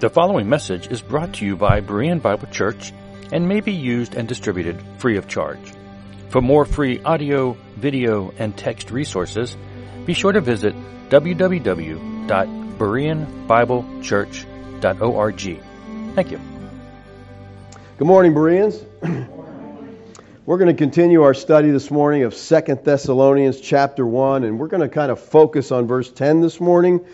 The following message is brought to you by Berean Bible Church and may be used and distributed free of charge. For more free audio, video, and text resources, be sure to visit www.bereanbiblechurch.org. Thank you. Good morning, Bereans. We're going to continue our study this morning of Second Thessalonians chapter 1, and we're going to kind of focus on verse 10 this morning.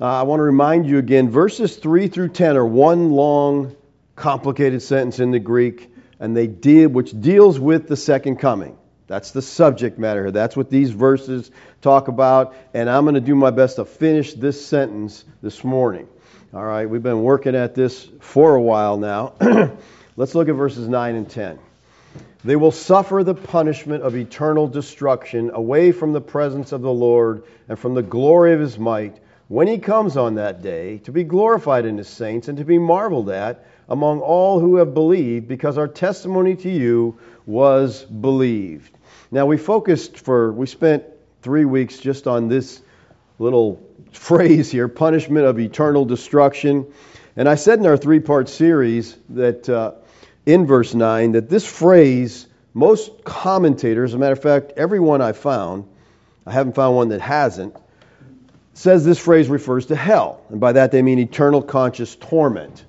Uh, I want to remind you again, verses 3 through 10 are one long, complicated sentence in the Greek, and they deal, which deals with the second coming. That's the subject matter here. That's what these verses talk about, and I'm going to do my best to finish this sentence this morning. All right, we've been working at this for a while now. Let's look at verses 9 and 10. They will suffer the punishment of eternal destruction away from the presence of the Lord and from the glory of his might when he comes on that day to be glorified in his saints and to be marveled at among all who have believed, because our testimony to you was believed. Now, we focused for, we spent three weeks just on this little phrase here punishment of eternal destruction. And I said in our three part series that uh, in verse 9 that this phrase, most commentators, as a matter of fact, everyone I found, I haven't found one that hasn't, says this phrase refers to hell. And by that they mean eternal conscious torment.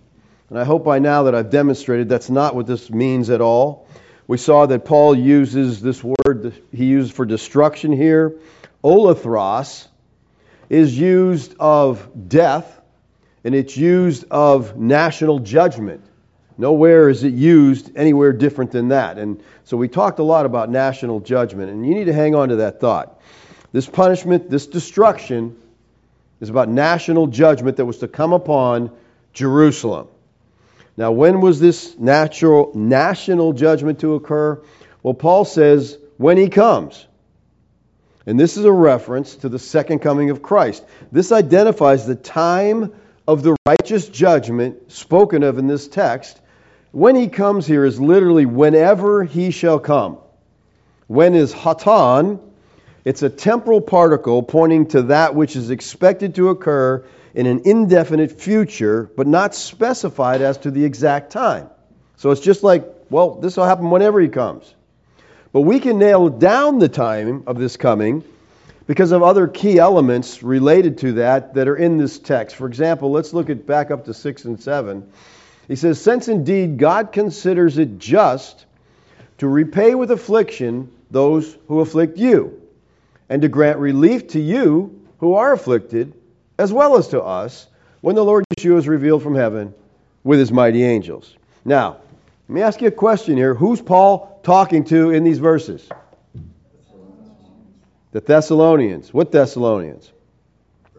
And I hope by now that I've demonstrated that's not what this means at all. We saw that Paul uses this word that he used for destruction here. Olethros is used of death, and it's used of national judgment. Nowhere is it used anywhere different than that. And so we talked a lot about national judgment, and you need to hang on to that thought. This punishment, this destruction, is about national judgment that was to come upon Jerusalem. Now, when was this natural national judgment to occur? Well, Paul says when he comes. And this is a reference to the second coming of Christ. This identifies the time of the righteous judgment spoken of in this text. When he comes here is literally whenever he shall come. When is hotan, it's a temporal particle pointing to that which is expected to occur in an indefinite future, but not specified as to the exact time. So it's just like, well, this will happen whenever he comes. But we can nail down the time of this coming because of other key elements related to that that are in this text. For example, let's look at back up to 6 and 7. He says, Since indeed God considers it just to repay with affliction those who afflict you and to grant relief to you who are afflicted, as well as to us, when the Lord Yeshua is revealed from heaven with his mighty angels. Now, let me ask you a question here. Who's Paul talking to in these verses? The Thessalonians. What Thessalonians?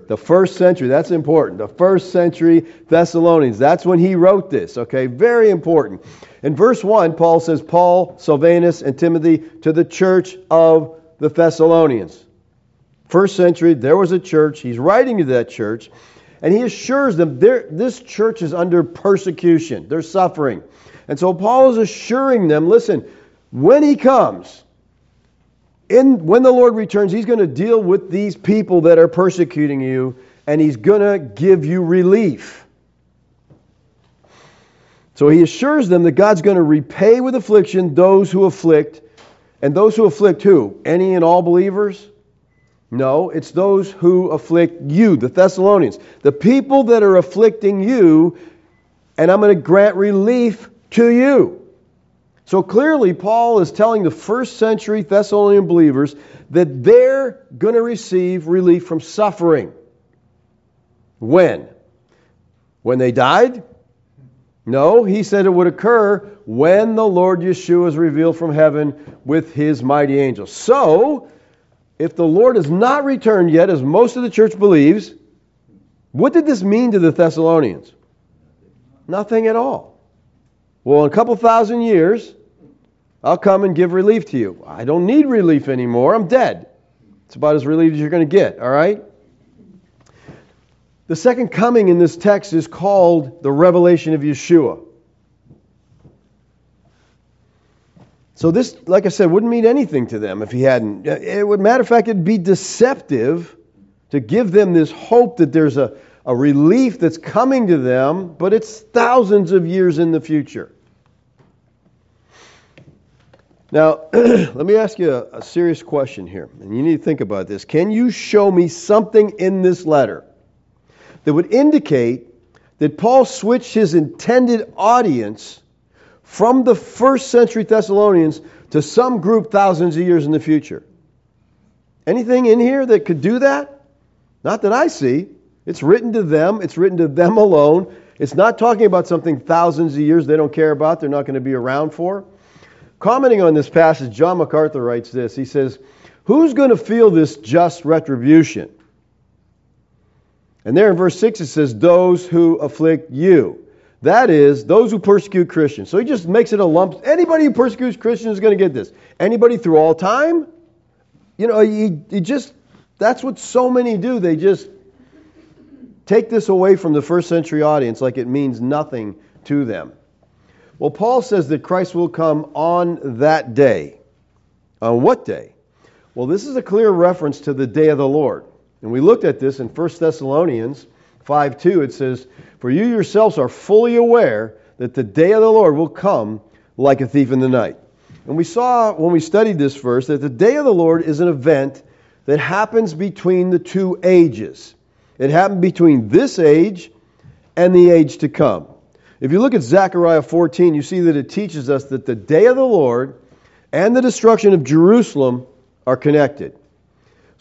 The first century. That's important. The first century Thessalonians. That's when he wrote this. Okay, very important. In verse 1, Paul says, Paul, Silvanus, and Timothy to the church of the Thessalonians. First century, there was a church. He's writing to that church, and he assures them this church is under persecution. They're suffering. And so Paul is assuring them listen, when he comes, in, when the Lord returns, he's going to deal with these people that are persecuting you, and he's going to give you relief. So he assures them that God's going to repay with affliction those who afflict and those who afflict who? Any and all believers? No, it's those who afflict you, the Thessalonians. The people that are afflicting you, and I'm going to grant relief to you. So clearly, Paul is telling the first century Thessalonian believers that they're going to receive relief from suffering. When? When they died? No, he said it would occur when the Lord Yeshua is revealed from heaven with his mighty angels. So, if the Lord has not returned yet, as most of the church believes, what did this mean to the Thessalonians? Nothing at all. Well, in a couple thousand years, I'll come and give relief to you. I don't need relief anymore. I'm dead. It's about as relieved as you're going to get, all right? The second coming in this text is called the revelation of Yeshua. So this, like I said, wouldn't mean anything to them if he hadn't. It would, matter of fact, it'd be deceptive to give them this hope that there's a, a relief that's coming to them, but it's thousands of years in the future. Now, let me ask you a, a, serious question here, and you need to think about this. Can you show me something in this letter that would indicate that Paul switched his intended audience from the first century Thessalonians to some group thousands of years in the future? Anything in here that could do that? Not that I see. It's written to them, it's written to them alone. It's not talking about something thousands of years they don't care about, they're not going to be around for. Commenting on this passage, John MacArthur writes this. He says, Who's going to feel this just retribution? And there in verse 6 it says, Those who afflict you. That is, those who persecute Christians. So he just makes it a lump. Anybody who persecutes Christians is going to get this. Anybody through all time? You know, he, he just, that's what so many do. They just take this away from the first century audience like it means nothing to them. Well, Paul says that Christ will come on that day. On what day? Well, this is a clear reference to the day of the Lord. And we looked at this in 1 Thessalonians 5 2. It says, For you yourselves are fully aware that the day of the Lord will come like a thief in the night. And we saw when we studied this verse that the day of the Lord is an event that happens between the two ages. It happened between this age and the age to come. If you look at Zechariah 14, you see that it teaches us that the day of the Lord and the destruction of Jerusalem are connected.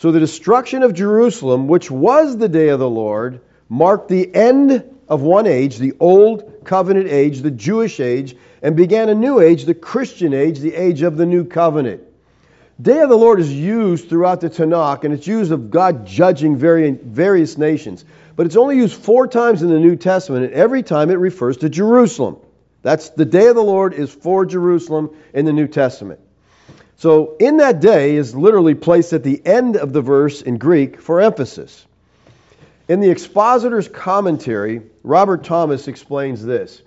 So the destruction of Jerusalem, which was the day of the Lord, marked the end of one age, the old covenant age, the Jewish age, and began a new age, the Christian age, the age of the new covenant. Day of the Lord is used throughout the Tanakh, and it's used of God judging various nations. But it's only used four times in the New Testament, and every time it refers to Jerusalem. That's the day of the Lord is for Jerusalem in the New Testament. So, in that day is literally placed at the end of the verse in Greek for emphasis. In the expositor's commentary, Robert Thomas explains this.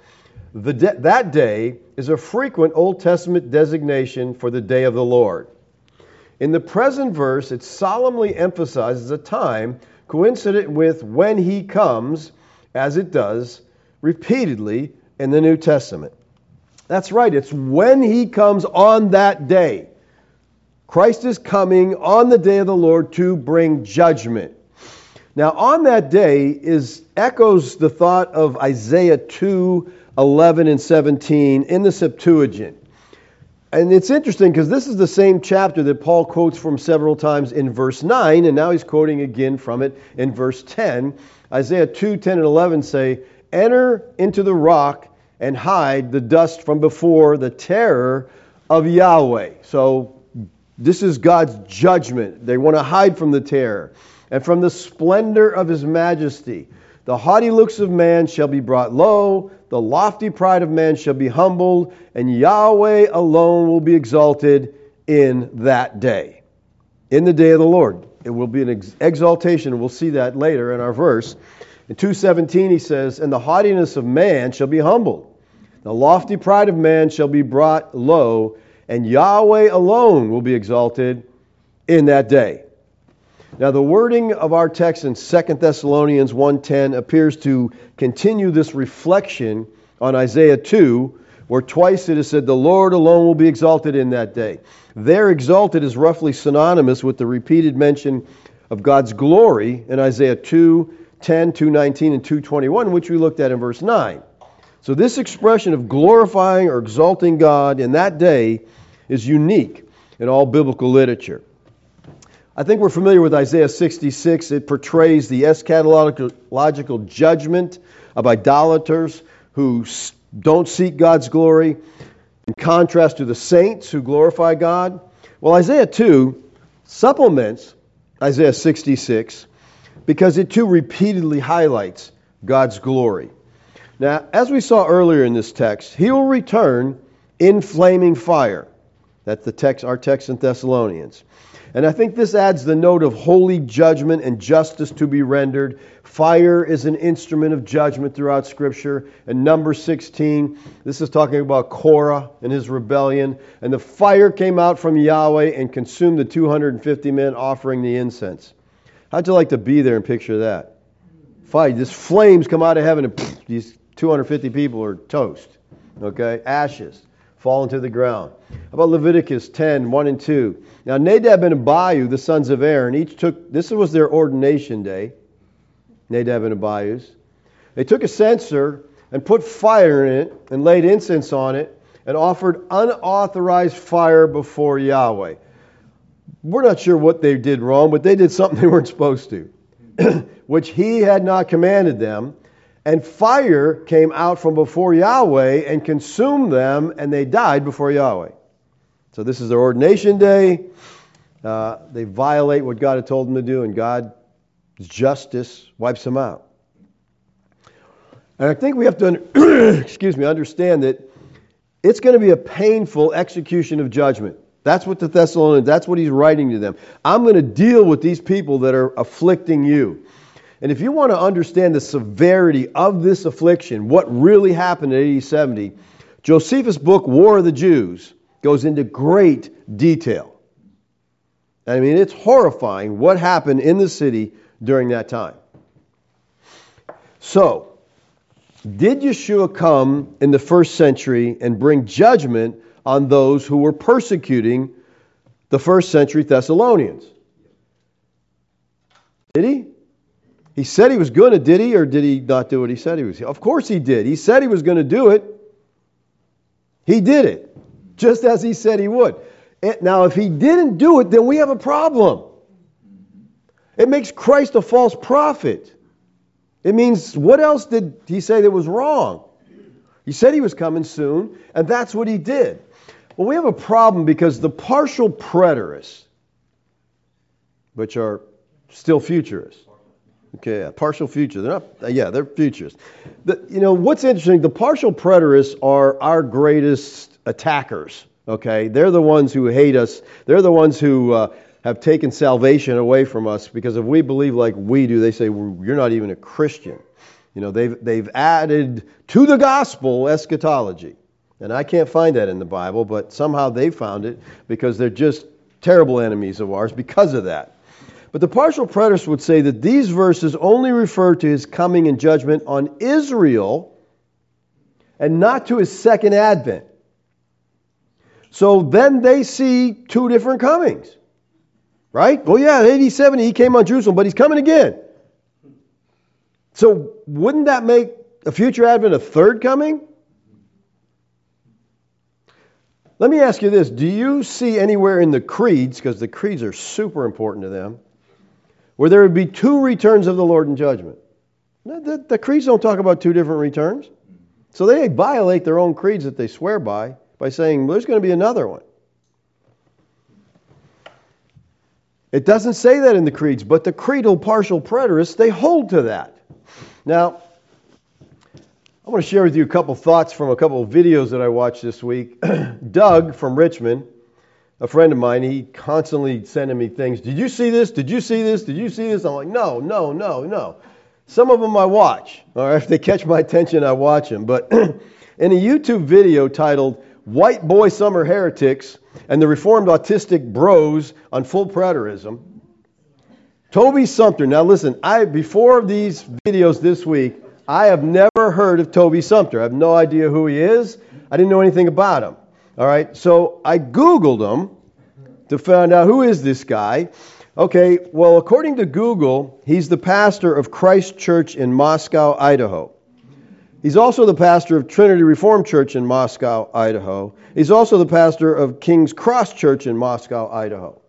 De- that day is a frequent Old Testament designation for the day of the Lord. In the present verse, it solemnly emphasizes a time coincident with when he comes, as it does repeatedly in the New Testament. That's right, it's when he comes on that day. Christ is coming on the day of the Lord to bring judgment. Now, on that day is echoes the thought of Isaiah 2 11 and 17 in the Septuagint. And it's interesting because this is the same chapter that Paul quotes from several times in verse 9, and now he's quoting again from it in verse 10. Isaiah 2 10 and 11 say, Enter into the rock and hide the dust from before the terror of Yahweh. So this is God's judgment. They want to hide from the terror and from the splendor of his majesty. The haughty looks of man shall be brought low, the lofty pride of man shall be humbled, and Yahweh alone will be exalted in that day. In the day of the Lord. It will be an ex- exaltation. We'll see that later in our verse. In 2:17 he says, "And the haughtiness of man shall be humbled. The lofty pride of man shall be brought low, and Yahweh alone will be exalted in that day." Now, the wording of our text in 2 Thessalonians 1.10 appears to continue this reflection on Isaiah 2, where twice it is said, The Lord alone will be exalted in that day. There, exalted is roughly synonymous with the repeated mention of God's glory in Isaiah 2, 10, 219, and 221, which we looked at in verse 9. So, this expression of glorifying or exalting God in that day is unique in all biblical literature. I think we're familiar with Isaiah 66. It portrays the eschatological judgment of idolaters who don't seek God's glory, in contrast to the saints who glorify God. Well, Isaiah 2 supplements Isaiah 66 because it too repeatedly highlights God's glory. Now, as we saw earlier in this text, he will return in flaming fire. That's the text, our text in Thessalonians. And I think this adds the note of holy judgment and justice to be rendered. Fire is an instrument of judgment throughout Scripture. And number 16, this is talking about Korah and his rebellion. And the fire came out from Yahweh and consumed the 250 men offering the incense. How'd you like to be there and picture that? fire. These flames come out of heaven, and these 250 people are toast. Okay, ashes fall into the ground. How about Leviticus 10, 1 and 2? Now Nadab and Abihu, the sons of Aaron, each took, this was their ordination day, Nadab and Abihu's. They took a censer and put fire in it and laid incense on it and offered unauthorized fire before Yahweh. We're not sure what they did wrong, but they did something they weren't supposed to, which he had not commanded them and fire came out from before Yahweh and consumed them, and they died before Yahweh. So this is their ordination day. Uh, they violate what God had told them to do, and God's justice wipes them out. And I think we have to, excuse me, understand that it's going to be a painful execution of judgment. That's what the Thessalonians, that's what he's writing to them. I'm going to deal with these people that are afflicting you. And if you want to understand the severity of this affliction, what really happened in AD 70, Josephus' book, War of the Jews, goes into great detail. I mean, it's horrifying what happened in the city during that time. So, did Yeshua come in the first century and bring judgment on those who were persecuting the first century Thessalonians? Did he? He said he was going to, did he, or did he not do what he said he was? Of course he did. He said he was going to do it. He did it, just as he said he would. Now, if he didn't do it, then we have a problem. It makes Christ a false prophet. It means, what else did he say that was wrong? He said he was coming soon, and that's what he did. Well, we have a problem because the partial preterists, which are still futurists, Okay, partial future. They're not. Uh, yeah, they're futurists. The, you know what's interesting? The partial preterists are our greatest attackers. Okay, they're the ones who hate us. They're the ones who uh, have taken salvation away from us because if we believe like we do, they say well, you're not even a Christian. You know, they've they've added to the gospel eschatology, and I can't find that in the Bible, but somehow they found it because they're just terrible enemies of ours because of that. But the partial preterists would say that these verses only refer to his coming and judgment on Israel and not to his second advent. So then they see two different comings. Right? Well, yeah, in AD 70 he came on Jerusalem, but he's coming again. So wouldn't that make a future advent a third coming? Let me ask you this Do you see anywhere in the creeds, because the creeds are super important to them, where there would be two returns of the Lord in judgment. The, the, creeds don't talk about two different returns. So they violate their own creeds that they swear by by saying well, there's going to be another one. It doesn't say that in the creeds, but the creedal partial preterists, they hold to that. Now, I want to share with you a couple thoughts from a couple of videos that I watched this week. Doug from Richmond a friend of mine, he constantly sending me things. Did you see this? Did you see this? Did you see this? I'm like, no, no, no, no. Some of them I watch. All right, if they catch my attention, I watch them. But in a YouTube video titled "White Boy Summer Heretics and the Reformed Autistic Bros on Full Preterism," Toby Sumpter. Now listen, I before these videos this week, I have never heard of Toby Sumpter. I have no idea who he is. I didn't know anything about him. All right, so I Googled him to find out who is this guy. Okay, well, according to Google, he's the pastor of Christ Church in Moscow, Idaho. He's also the pastor of Trinity Reformed Church in Moscow, Idaho. He's also the pastor of King's Cross Church in Moscow, Idaho.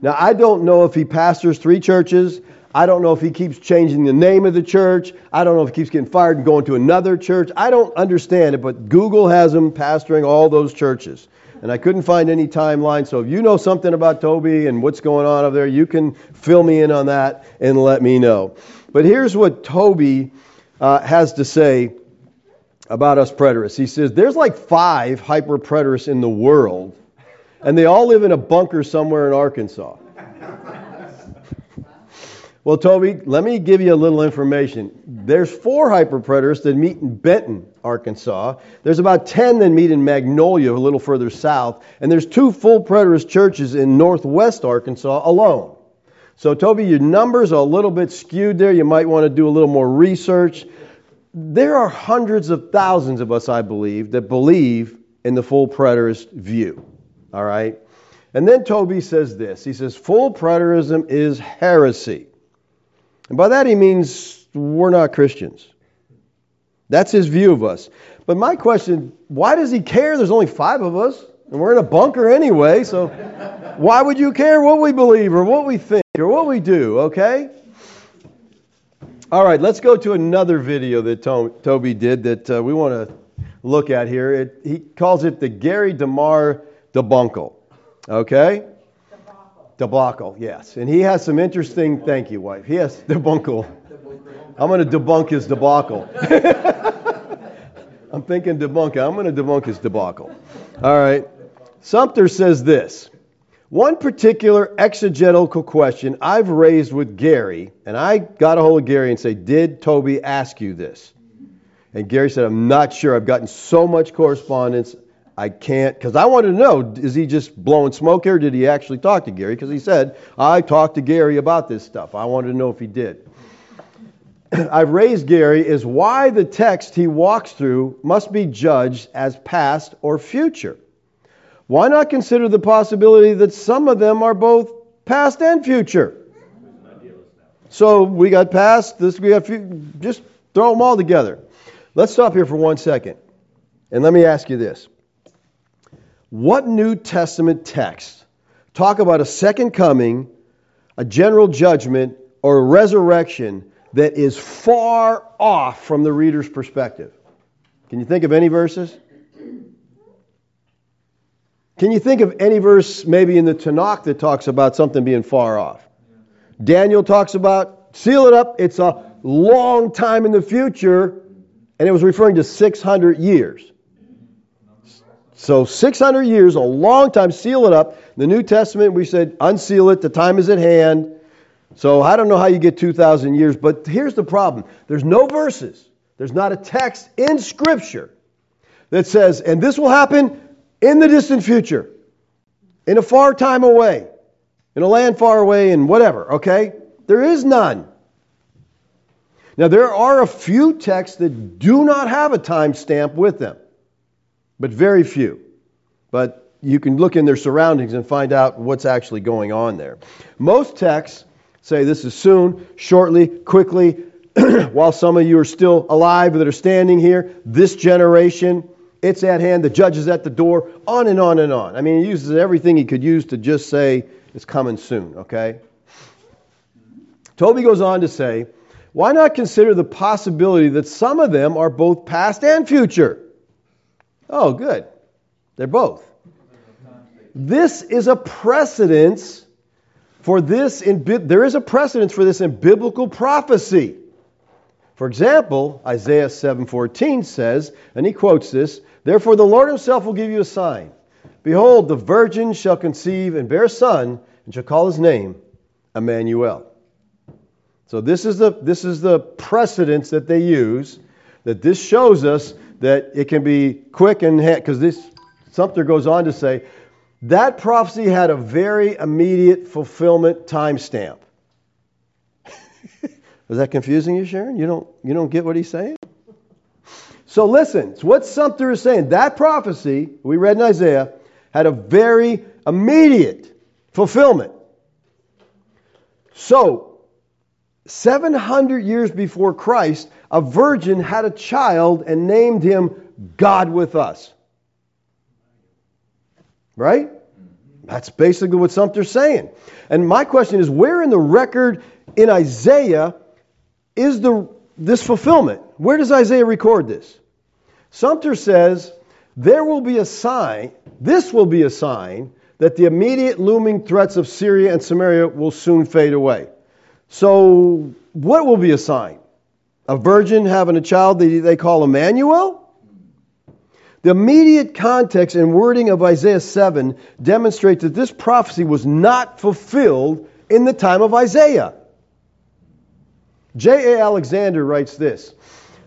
Now, I don't know if he pastors three churches. I don't know if he keeps changing the name of the church. I don't know if he keeps getting fired and going to another church. I don't understand it, but Google has him pastoring all those churches. And I couldn't find any timeline. So if you know something about Toby and what's going on over there, you can fill me in on that and let me know. But here's what Toby uh, has to say about us preterists. He says there's like five hyper preterists in the world, and they all live in a bunker somewhere in Arkansas. Well, Toby, let me give you a little information. There's four hyperpreterists that meet in Benton, Arkansas. There's about 10 that meet in Magnolia, a little further south. And there's two full preterist churches in northwest Arkansas alone. So, Toby, your numbers are a little bit skewed there. You might want to do a little more research. There are hundreds of thousands of us, I believe, that believe in the full preterist view. All right? And then Toby says this he says, full preterism is heresy. And by that he means we're not Christians. That's his view of us. But my question why does he care? There's only five of us, and we're in a bunker anyway, so why would you care what we believe or what we think or what we do, okay? All right, let's go to another video that Toby did that uh, we want to look at here. It, he calls it the Gary DeMar debacle. Okay? Debacle. Yes. And he has some interesting, thank you, wife. He has debunkle. I'm going to debunk his debacle. I'm thinking debunk. I'm going to debunk his debacle. All right. Sumpter says this One particular exegetical question I've raised with Gary, and I got a hold of Gary and say, Did Toby ask you this? And Gary said, I'm not sure. I've gotten so much correspondence. I can't, because I wanted to know, is he just blowing smoke here? Did he actually talk to Gary? Because he said, I talked to Gary about this stuff. I wanted to know if he did. I've raised Gary is why the text he walks through must be judged as past or future. Why not consider the possibility that some of them are both past and future? So we got past, this we got future, just throw them all together. Let's stop here for one second. And let me ask you this. What New Testament text talk about a second coming, a general judgment, or a resurrection that is far off from the reader's perspective? Can you think of any verses? Can you think of any verse maybe in the Tanakh that talks about something being far off? Daniel talks about seal it up, it's a long time in the future, and it was referring to 600 years. So 600 years, a long time, seal it up. The New Testament, we said unseal it, the time is at hand. So I don't know how you get 2,000 years, but here's the problem. There's no verses. There's not a text in Scripture that says, and this will happen in the distant future, in a far time away, in a land far away, and whatever, okay? There is none. Now, there are a few texts that do not have a time stamp with them, but very few. But you can look in their surroundings and find out what's actually going on there. Most texts say this is soon, shortly, quickly, while some of you are still alive that are standing here, this generation, it's at hand, the judge is at the door, on and on and on. I mean, he uses everything he could use to just say it's coming soon, okay? Toby goes on to say, why not consider the possibility that some of them are both past and future? Oh, good. They're both. This is a precedence for this in there is a precedence for this in biblical prophecy. For example, Isaiah 7:14 says, and he quotes this, "Therefore the Lord himself will give you a sign. Behold, the virgin shall conceive and bear a son, and shall call his name Emmanuel." So this is the this is the precedence that they use that this shows us that it can be quick and because this Sumpter goes on to say that prophecy had a very immediate fulfillment timestamp. Was that confusing you, Sharon? You don't you don't get what he's saying? So listen, it's what Sumpter is saying. That prophecy we read in Isaiah had a very immediate fulfillment. So 700 years before Christ, a virgin had a child and named him God with us. Right? That's basically what Sumpter's saying. And my question is where in the record in Isaiah is the, this fulfillment? Where does Isaiah record this? Sumpter says, There will be a sign, this will be a sign, that the immediate looming threats of Syria and Samaria will soon fade away. So, what will be a sign? A virgin having a child that they call Emmanuel? The immediate context and wording of Isaiah 7 demonstrates that this prophecy was not fulfilled in the time of Isaiah. J.A. Alexander writes this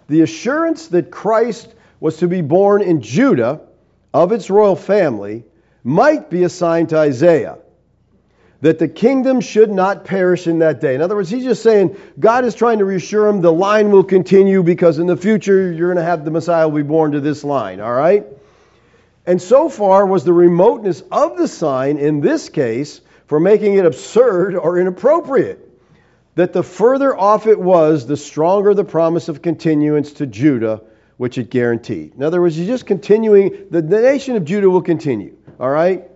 The assurance that Christ was to be born in Judah of its royal family might be assigned to Isaiah. That the kingdom should not perish in that day. In other words, he's just saying God is trying to reassure him the line will continue because in the future you're going to have the Messiah will be born to this line, all right? And so far was the remoteness of the sign in this case for making it absurd or inappropriate. That the further off it was, the stronger the promise of continuance to Judah, which it guaranteed. In other words, you're just continuing, the, the nation of Judah will continue, all right?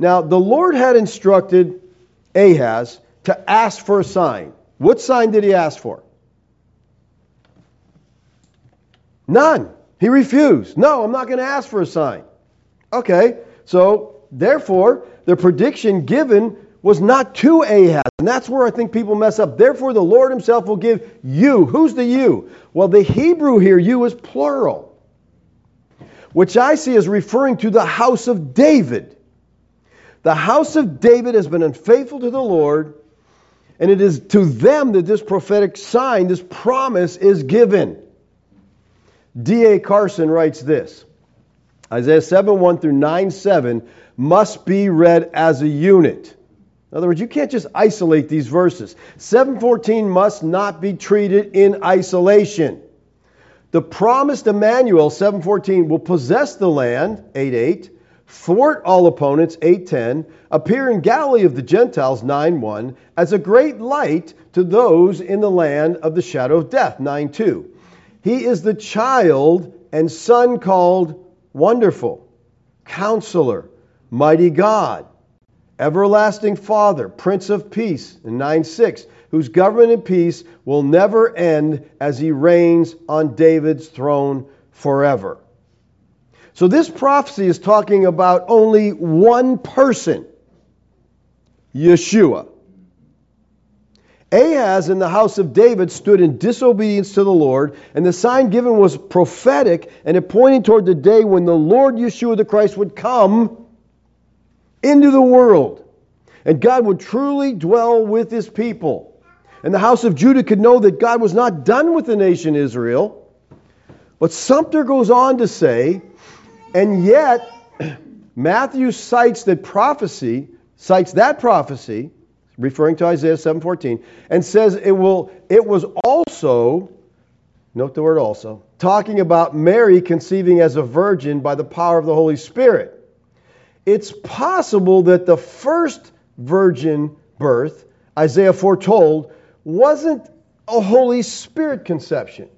Now, the Lord had instructed Ahaz to ask for a sign. What sign did he ask for? None. He refused. No, I'm not going to ask for a sign. Okay, so therefore, the prediction given was not to Ahaz. And that's where I think people mess up. Therefore, the Lord himself will give you. Who's the you? Well, the Hebrew here, you is plural, which I see as referring to the house of David. The house of David has been unfaithful to the Lord, and it is to them that this prophetic sign, this promise, is given. D.A. Carson writes this Isaiah 7 1 through 9 7 must be read as a unit. In other words, you can't just isolate these verses. 714 must not be treated in isolation. The promised Emmanuel, 714, will possess the land, 8 8 thwart all opponents 8:10 appear in Galilee of the Gentiles 9:1 as a great light to those in the land of the shadow of death 9:2 he is the child and son called wonderful counselor mighty God everlasting father prince of peace in 9:6 whose government and peace will never end as he reigns on David's throne forever so this prophecy is talking about only one person, Yeshua. Ahaz in the house of David stood in disobedience to the Lord, and the sign given was prophetic, and it pointed toward the day when the Lord Yeshua the Christ would come into the world, and God would truly dwell with his people. And the house of Judah could know that God was not done with the nation Israel. But Sumpter goes on to say and yet, Matthew cites that prophecy, cites that prophecy, referring to Isaiah 7:14, and says it will it was also note the word also, talking about Mary conceiving as a virgin by the power of the Holy Spirit. It's possible that the first virgin birth Isaiah foretold wasn't a Holy Spirit conception.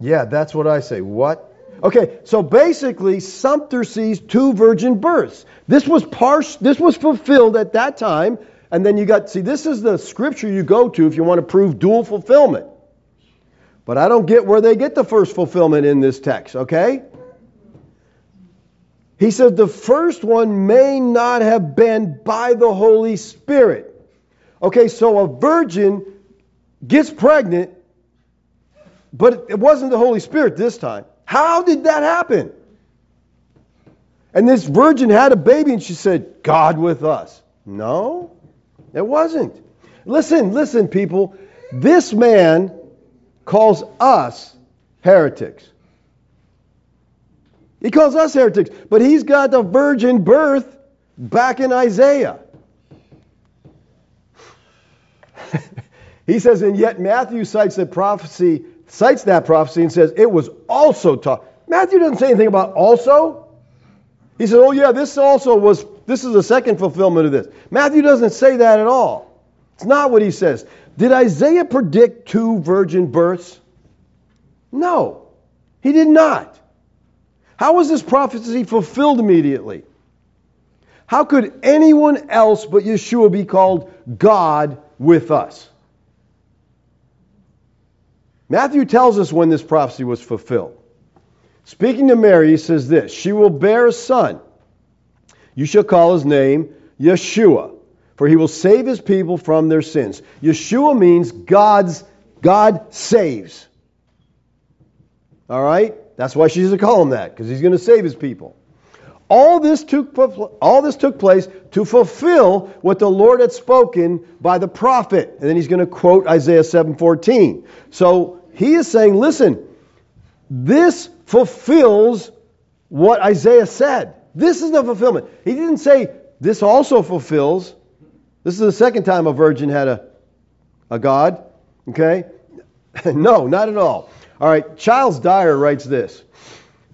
Yeah, that's what I say. What? Okay, so basically, Sumpter sees two virgin births. This was par- This was fulfilled at that time, and then you got. See, this is the scripture you go to if you want to prove dual fulfillment. But I don't get where they get the first fulfillment in this text. Okay. He said the first one may not have been by the Holy Spirit. Okay, so a virgin gets pregnant but it wasn't the Holy Spirit this time. How did that happen? And this virgin had a baby and she said, God with us. No, it wasn't. Listen, listen, people. This man calls us heretics. He calls us heretics, but he's got the virgin birth back in Isaiah. he says, and yet Matthew cites that prophecy cites that prophecy and says it was also taught. Matthew doesn't say anything about also. He says, oh, yeah, this also was, this is the second fulfillment of this. Matthew doesn't say that at all. It's not what he says. Did Isaiah predict two virgin births? No, he did not. How was this prophecy fulfilled immediately? How could anyone else but Yeshua be called God with us? Matthew tells us when this prophecy was fulfilled. Speaking to Mary, he says this She will bear a son. You shall call his name Yeshua, for he will save his people from their sins. Yeshua means God's God saves. All right? That's why she's to call him that, because he's going to save his people. All this, took, all this took place to fulfill what the Lord had spoken by the prophet. And then he's going to quote Isaiah 7:14. So he is saying, listen, this fulfills what Isaiah said. This is the fulfillment. He didn't say, this also fulfills. This is the second time a virgin had a, a God. Okay? no, not at all. All right, Charles Dyer writes this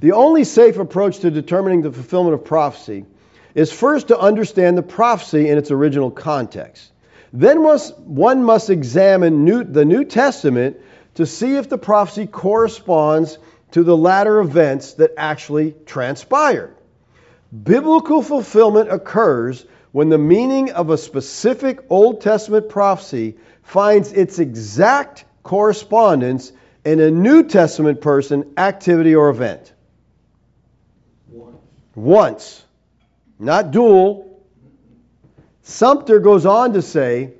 The only safe approach to determining the fulfillment of prophecy is first to understand the prophecy in its original context. Then must, one must examine new, the New Testament to see if the prophecy corresponds to the latter events that actually transpired. Biblical fulfillment occurs when the meaning of a specific Old Testament prophecy finds its exact correspondence in a New Testament person, activity, or event. Once. Once. Not dual. Sumpter goes on to say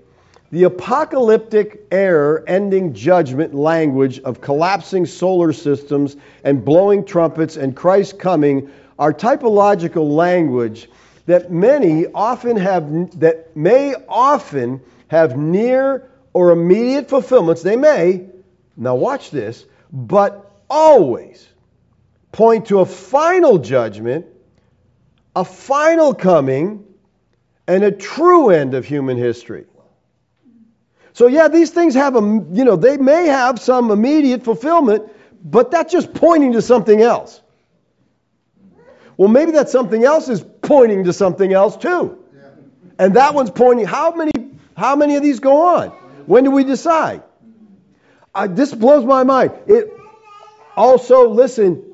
the apocalyptic error ending judgment language of collapsing solar systems and blowing trumpets and Christ coming are typological language that many often have that may often have near or immediate fulfillments. They may, now watch this, but always point to a final judgment, a final coming, and a true end of human history. So yeah, these things have a you know, they may have some immediate fulfillment, but that's just pointing to something else. Well, maybe that something else is pointing to something else too. And that one's pointing how many how many of these go on? When do we decide? I, this blows my mind. It also, listen,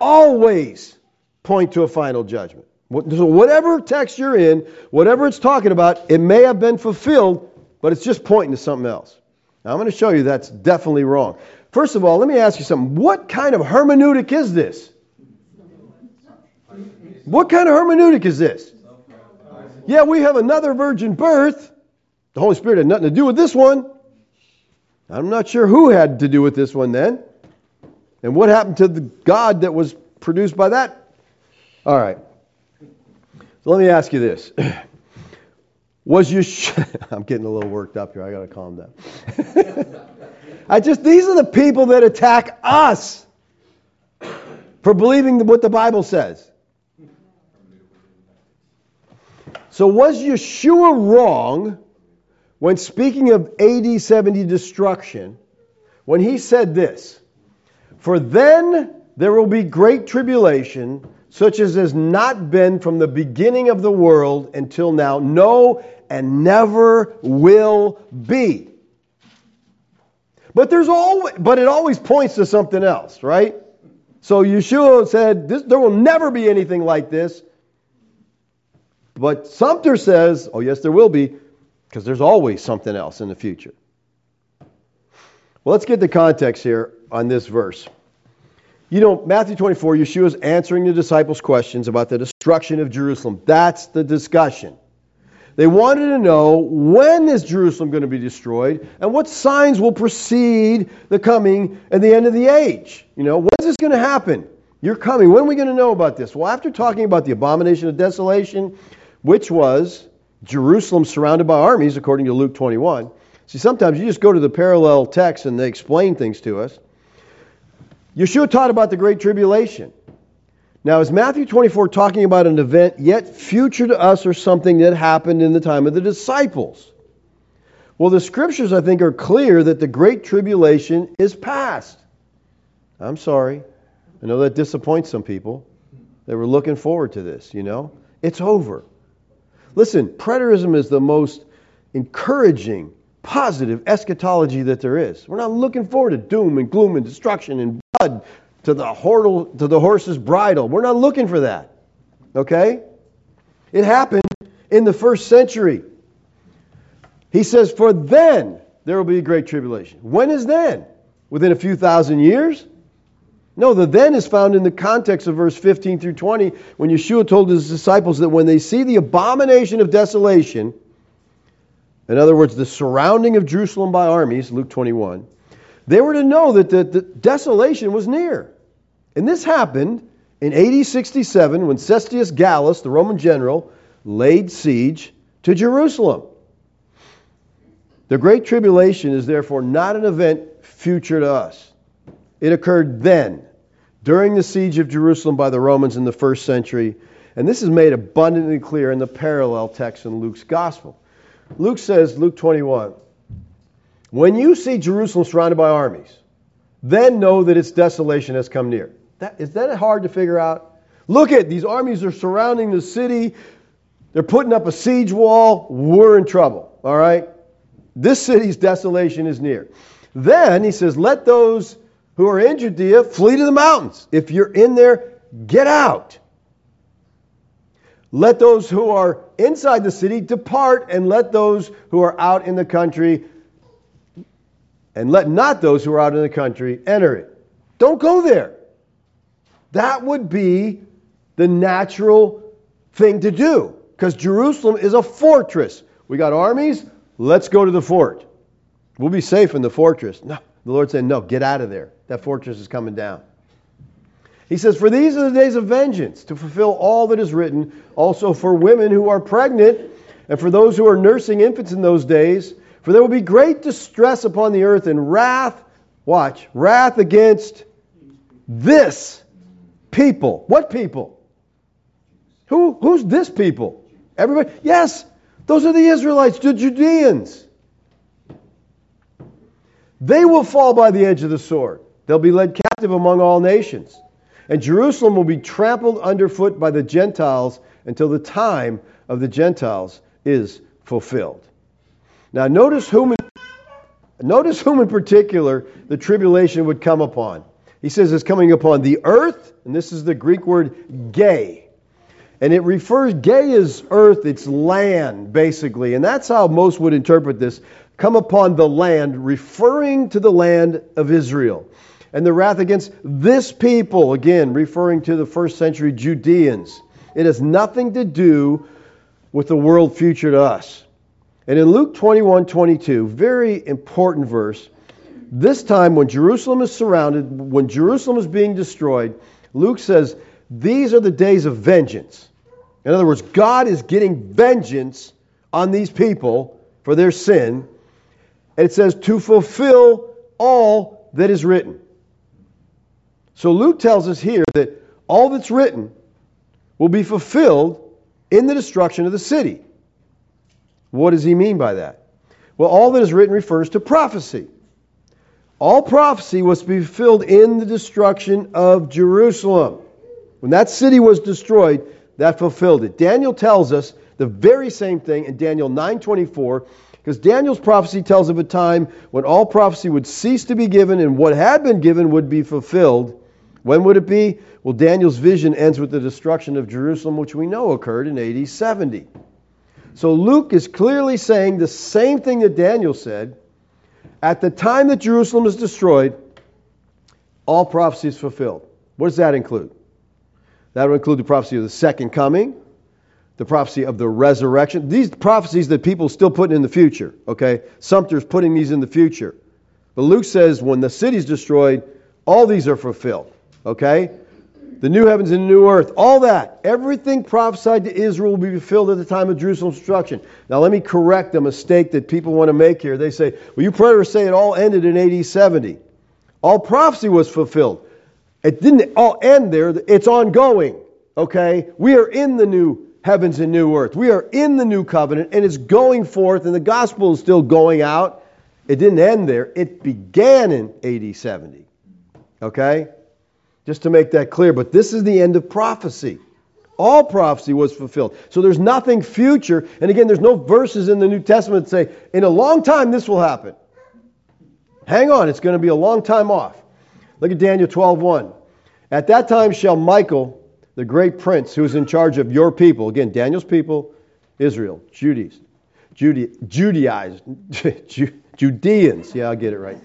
always point to a final judgment. So whatever text you're in, whatever it's talking about, it may have been fulfilled, but it's just pointing to something else. Now, I'm going to show you that's definitely wrong. First of all, let me ask you something. What kind of hermeneutic is this? What kind of hermeneutic is this? Yeah, we have another virgin birth. The Holy Spirit had nothing to do with this one. I'm not sure who had to do with this one then. And what happened to the God that was produced by that? All right. So let me ask you this. Was you I'm getting a little worked up here. I got to calm down. I just these are the people that attack us for believing what the Bible says. So was Yeshua wrong when speaking of AD 70 destruction, when he said this, For then there will be great tribulation, such as has not been from the beginning of the world until now, no, and never will be. But there's always, but it always points to something else, right? So Yeshua said, there will never be anything like this. But Sumpter says, oh yes, there will be, because there's always something else in the future. Well, let's get the context here on this verse. You know, Matthew 24, Yeshua is answering the disciples' questions about the destruction of Jerusalem. That's the discussion. They wanted to know when is Jerusalem going to be destroyed and what signs will precede the coming and the end of the age. You know, when's this going to happen? You're coming. When are we going to know about this? Well, after talking about the abomination of desolation, which was Jerusalem surrounded by armies, according to Luke 21. See, sometimes you just go to the parallel text and they explain things to us. Yeshua taught about the Great Tribulation. Now, is Matthew 24 talking about an event yet future to us or something that happened in the time of the disciples? Well, the scriptures, I think, are clear that the Great Tribulation is past. I'm sorry. I know that disappoints some people. They were looking forward to this, you know? It's over. Listen, preterism is the most encouraging, positive eschatology that there is. We're not looking forward to doom and gloom and destruction and blood to the, hordle, to the horse's bridle. We're not looking for that. Okay? It happened in the first century. He says, For then there will be a great tribulation. When is then? Within a few thousand years? No, the then is found in the context of verse 15 through 20 when Yeshua told his disciples that when they see the abomination of desolation, in other words, the surrounding of Jerusalem by armies, Luke 21, they were to know that the, the desolation was near. And this happened in AD 67 when Cestius Gallus, the Roman general, laid siege to Jerusalem. The Great Tribulation is therefore not an event future to us. It occurred then, during the siege of Jerusalem by the Romans in the first century, And this is made abundantly clear in the parallel text in Luke's gospel. Luke says, Luke 21, when you see Jerusalem surrounded by armies, then know that its desolation has come near. That, is that hard to figure out? Look at these armies are surrounding the city. They're putting up a siege wall. We're in trouble. All right? This city's desolation is near. Then he says, Let those who are in Judea flee to the mountains. If you're in there, get out. Let those who are inside the city depart, and let those who are out in the country, and let not those who are out in the country enter it. Don't go there. That would be the natural thing to do because Jerusalem is a fortress. We got armies, let's go to the fort. We'll be safe in the fortress. No, the Lord said, No, get out of there. That fortress is coming down. He says, For these are the days of vengeance, to fulfill all that is written, also for women who are pregnant, and for those who are nursing infants in those days. For there will be great distress upon the earth and wrath, watch, wrath against this people. What people? Who, who's this people? Everybody? Yes, those are the Israelites, the Judeans. They will fall by the edge of the sword. They'll be led captive among all nations. And Jerusalem will be trampled underfoot by the Gentiles until the time of the Gentiles is fulfilled. Now, notice whom, in, notice whom in particular the tribulation would come upon. He says it's coming upon the earth, and this is the Greek word gay. And it refers, gay is earth, it's land, basically. And that's how most would interpret this come upon the land, referring to the land of Israel. And the wrath against this people, again, referring to the first century Judeans. It has nothing to do with the world future to us. And in Luke 21 22, very important verse, this time when Jerusalem is surrounded, when Jerusalem is being destroyed, Luke says, These are the days of vengeance. In other words, God is getting vengeance on these people for their sin. And it says, to fulfill all that is written. So Luke tells us here that all that's written will be fulfilled in the destruction of the city. What does he mean by that? Well, all that is written refers to prophecy. All prophecy was to be fulfilled in the destruction of Jerusalem. When that city was destroyed, that fulfilled it. Daniel tells us the very same thing in Daniel 9:24 because Daniel's prophecy tells of a time when all prophecy would cease to be given and what had been given would be fulfilled. When would it be? Well, Daniel's vision ends with the destruction of Jerusalem, which we know occurred in AD 70. So Luke is clearly saying the same thing that Daniel said. At the time that Jerusalem is destroyed, all prophecy is fulfilled. What does that include? That will include the prophecy of the second coming, the prophecy of the resurrection. These prophecies that people are still putting in the future, okay? Sumpter's putting these in the future. But Luke says when the city's destroyed, all these are fulfilled, okay? The new heavens and the new earth, all that, everything prophesied to Israel will be fulfilled at the time of Jerusalem's destruction. Now, let me correct a mistake that people want to make here. They say, well, you preterists say it all ended in AD 70. All prophecy was fulfilled. It didn't all end there, it's ongoing. Okay? We are in the new heavens and new earth. We are in the new covenant, and it's going forth, and the gospel is still going out. It didn't end there, it began in AD 70. Okay? Just to make that clear. But this is the end of prophecy. All prophecy was fulfilled. So there's nothing future. And again, there's no verses in the New Testament that say, in a long time this will happen. Hang on, it's going to be a long time off. Look at Daniel 12:1. At that time shall Michael, the great prince who is in charge of your people, again, Daniel's people, Israel, Judees, Jude, Judaized, Judeans. Yeah, I'll get it right.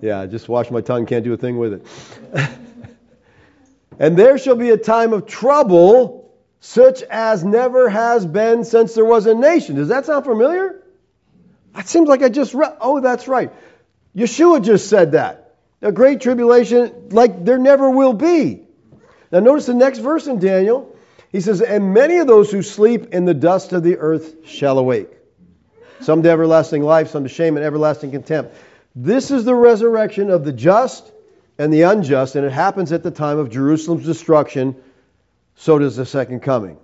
Yeah, just wash my tongue, can't do a thing with it. and there shall be a time of trouble such as never has been since there was a nation. Does that sound familiar? That seems like I just read. Oh, that's right. Yeshua just said that. A great tribulation like there never will be. Now, notice the next verse in Daniel. He says, And many of those who sleep in the dust of the earth shall awake. Some to everlasting life, some to shame and everlasting contempt. This is the resurrection of the just and the unjust, and it happens at the time of Jerusalem's destruction, so does the second coming.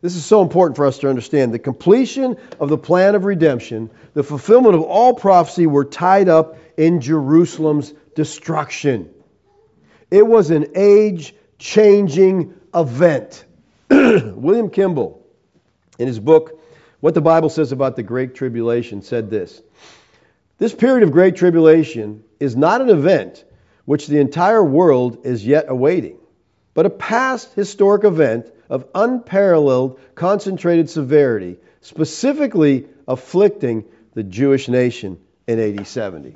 This is so important for us to understand. The completion of the plan of redemption, the fulfillment of all prophecy were tied up in Jerusalem's destruction. It was an age changing event. William Kimball, in his book, What the Bible Says About the Great Tribulation, said this This period of Great Tribulation is not an event which the entire world is yet awaiting, but a past historic event of unparalleled concentrated severity, specifically afflicting the Jewish nation in AD 70.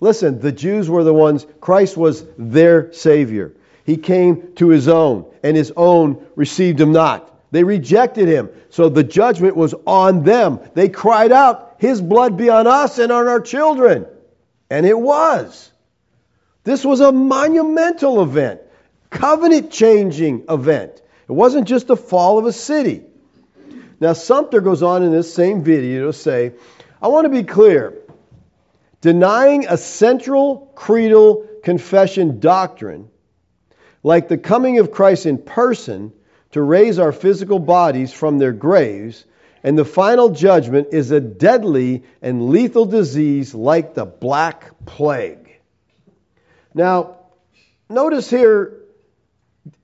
Listen, the Jews were the ones, Christ was their Savior. He came to his own, and his own received him not. They rejected him, so the judgment was on them. They cried out, His blood be on us and on our children. And it was. This was a monumental event, covenant changing event. It wasn't just the fall of a city. Now, Sumpter goes on in this same video to say, I want to be clear. Denying a central creedal confession doctrine, like the coming of Christ in person to raise our physical bodies from their graves, and the final judgment is a deadly and lethal disease like the Black Plague. Now, notice here,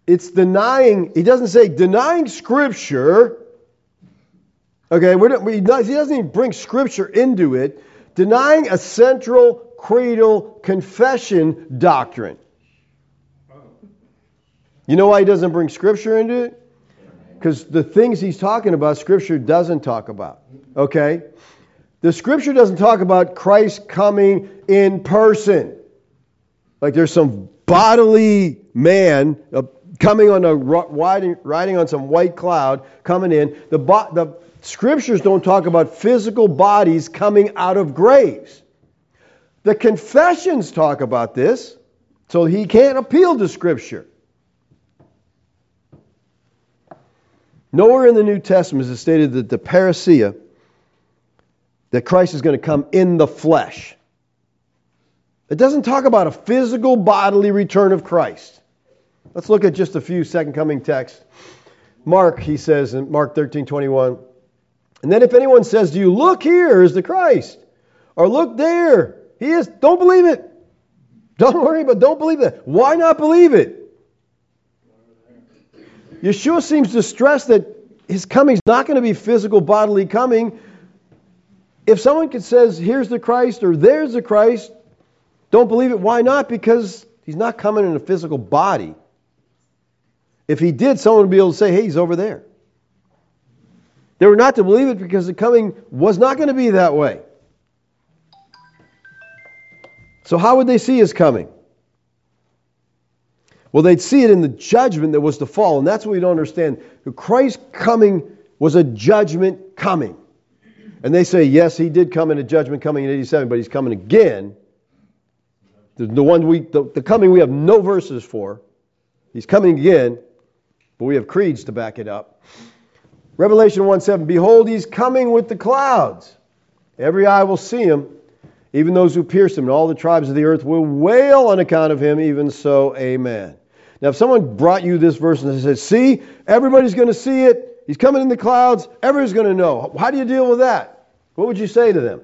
it's denying, he doesn't say denying Scripture. Okay, we he doesn't even bring Scripture into it denying a central creedal confession doctrine. You know why he doesn't bring Scripture into it? Because the things he's talking about, Scripture doesn't talk about. Okay? The Scripture doesn't talk about Christ coming in person. Like there's some bodily man uh, coming on a riding, riding on some white cloud coming in. The, the scriptures don't talk about physical bodies coming out of graves. The confessions talk about this, so he can't appeal to scripture. Nowhere in the New Testament is it stated that the parousia, that Christ is going to come in the flesh. It doesn't talk about a physical bodily return of Christ. Let's look at just a few second coming texts. Mark, he says in Mark 13 21, and then if anyone says to you, Look, here is the Christ, or look there, he is, don't believe it. Don't worry, but don't believe that. Why not believe it? Yeshua seems to stress that his coming is not going to be physical bodily coming. If someone could says, Here's the Christ, or there's the Christ, don't believe it. Why not? Because he's not coming in a physical body. If he did, someone would be able to say, Hey, he's over there. They were not to believe it because the coming was not going to be that way. So, how would they see his coming? Well, they'd see it in the judgment that was to fall, and that's what we don't understand. Christ's coming was a judgment coming. And they say, yes, he did come in a judgment coming in 87, but he's coming again. The, the one we, the, the coming we have no verses for. He's coming again, but we have creeds to back it up. Revelation 1 7, Behold, he's coming with the clouds. Every eye will see him, even those who pierced him, and all the tribes of the earth will wail on account of him, even so, amen. Now, if someone brought you this verse and said, See, everybody's going to see it, he's coming in the clouds, Everybody's going to know. How do you deal with that? What would you say to them?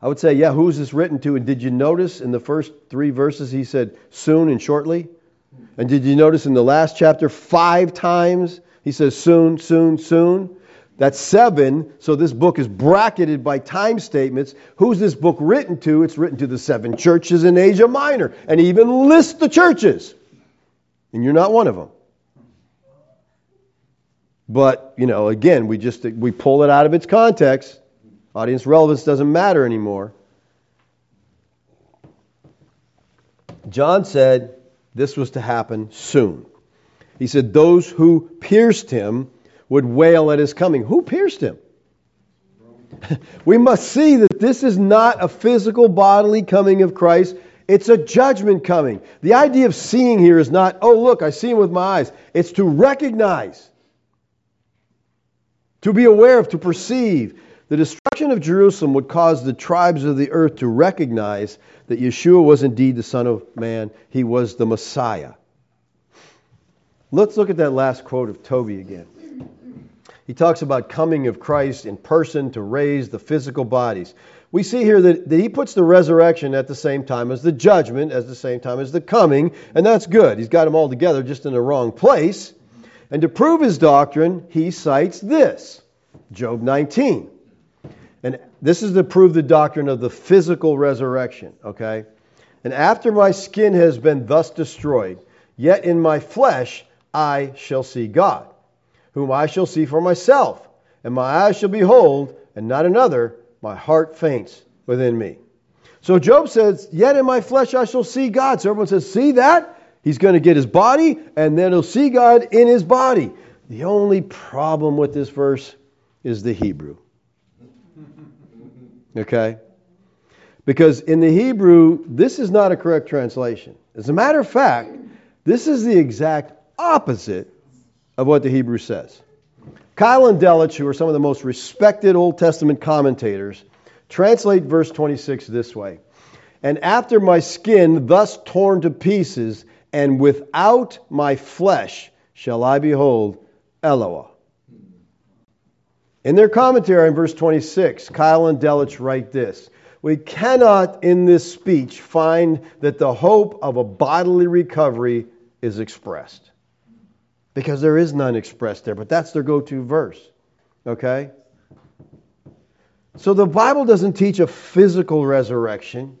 I would say, yeah, who's this written to? And did you notice in the first three verses he said soon and shortly? And did you notice in the last chapter, five times he says soon, soon, soon? That's seven. So this book is bracketed by time statements. Who's this book written to? It's written to the seven churches in Asia Minor. And he even lists the churches. And you're not one of them. But, you know, again, we just we pull it out of its context. Audience relevance doesn't matter anymore. John said, this was to happen soon. He said, Those who pierced him would wail at his coming. Who pierced him? we must see that this is not a physical bodily coming of Christ. It's a judgment coming. The idea of seeing here is not, oh, look, I see him with my eyes. It's to recognize, to be aware of, to perceive, The destruction of Jerusalem would cause the tribes of the earth to recognize that Yeshua was indeed the Son of Man. He was the Messiah. Let's look at that last quote of Toby again. He talks about coming of Christ in person to raise the physical bodies. We see here that, that he puts the resurrection at the same time as the judgment, at the same time as the coming, and that's good. He's got them all together just in the wrong place. And to prove his doctrine, he cites this Job 19. And this is to prove the doctrine of the physical resurrection, okay? And after my skin has been thus destroyed, yet in my flesh I shall see God, whom I shall see for myself, and my eyes shall behold, and not another, my heart faints within me. So Job says, Yet in my flesh I shall see God. So everyone says, See that? He's going to get his body, and then he'll see God in his body. The only problem with this verse is the Hebrew. Okay? Because in the Hebrew, this is not a correct translation. As a matter of fact, this is the exact opposite of what the Hebrew says. Keil and Delitzsch, who are some of the most respected Old Testament commentators, translate verse 26 this way And after my skin thus torn to pieces, and without my flesh shall I behold Eloah. In their commentary on verse 26, Keil and Delitzsch write this We cannot in this speech find that the hope of a bodily recovery is expressed. Because there is none expressed there, but that's their go to verse. Okay? So the Bible doesn't teach a physical resurrection,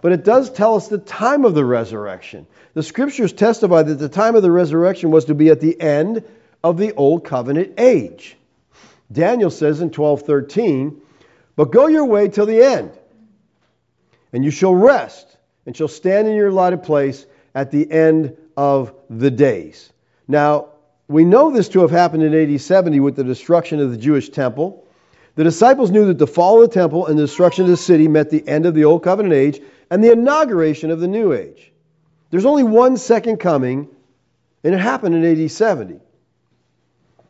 but it does tell us the time of the resurrection. The scriptures testify that the time of the resurrection was to be at the end of the old covenant age. Daniel says in 12:13, "But go your way till the end, and you shall rest, and shall stand in your allotted place at the end of the days." Now, we know this to have happened in AD 70 with the destruction of the Jewish temple. The disciples knew that the fall of the temple and the destruction of the city meant the end of the old covenant age and the inauguration of the new age. There's only one second coming, and it happened in AD 70.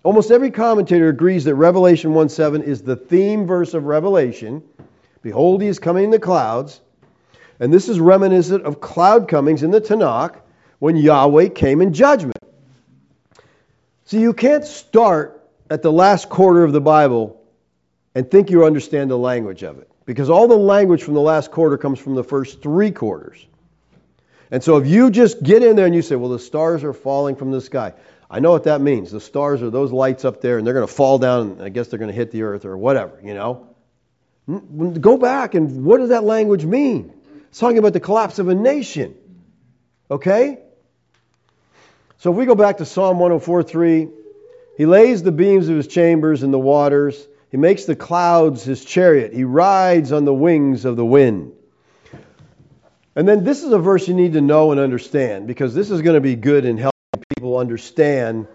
Almost every commentator agrees that Revelation 1 7 is the theme verse of Revelation. Behold, he is coming in the clouds. And this is reminiscent of cloud comings in the Tanakh when Yahweh came in judgment. See, you can't start at the last quarter of the Bible and think you understand the language of it. Because all the language from the last quarter comes from the first three quarters. And so if you just get in there and you say, well, the stars are falling from the sky. I know what that means. The stars are those lights up there, and they're going to fall down, and I guess they're going to hit the earth or whatever, you know? Go back, and what does that language mean? It's talking about the collapse of a nation. Okay? So if we go back to Psalm 104.3, he lays the beams of his chambers in the waters. He makes the clouds his chariot. He rides on the wings of the wind. And then this is a verse you need to know and understand because this is going to be good in helping people understand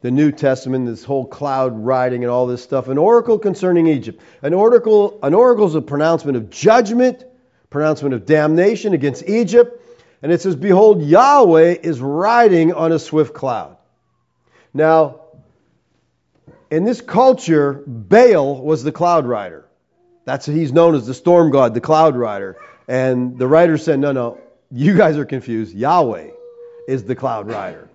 the New Testament, this whole cloud riding and all this stuff. An oracle concerning Egypt. An oracle, an oracle is a pronouncement of judgment, pronouncement of damnation against Egypt. And it says, Behold, Yahweh is riding on a swift cloud. Now, in this culture, Baal was the cloud rider. That's he's known as the storm god, the cloud rider. And the writer said, No, no, you guys are confused. Yahweh is the cloud rider.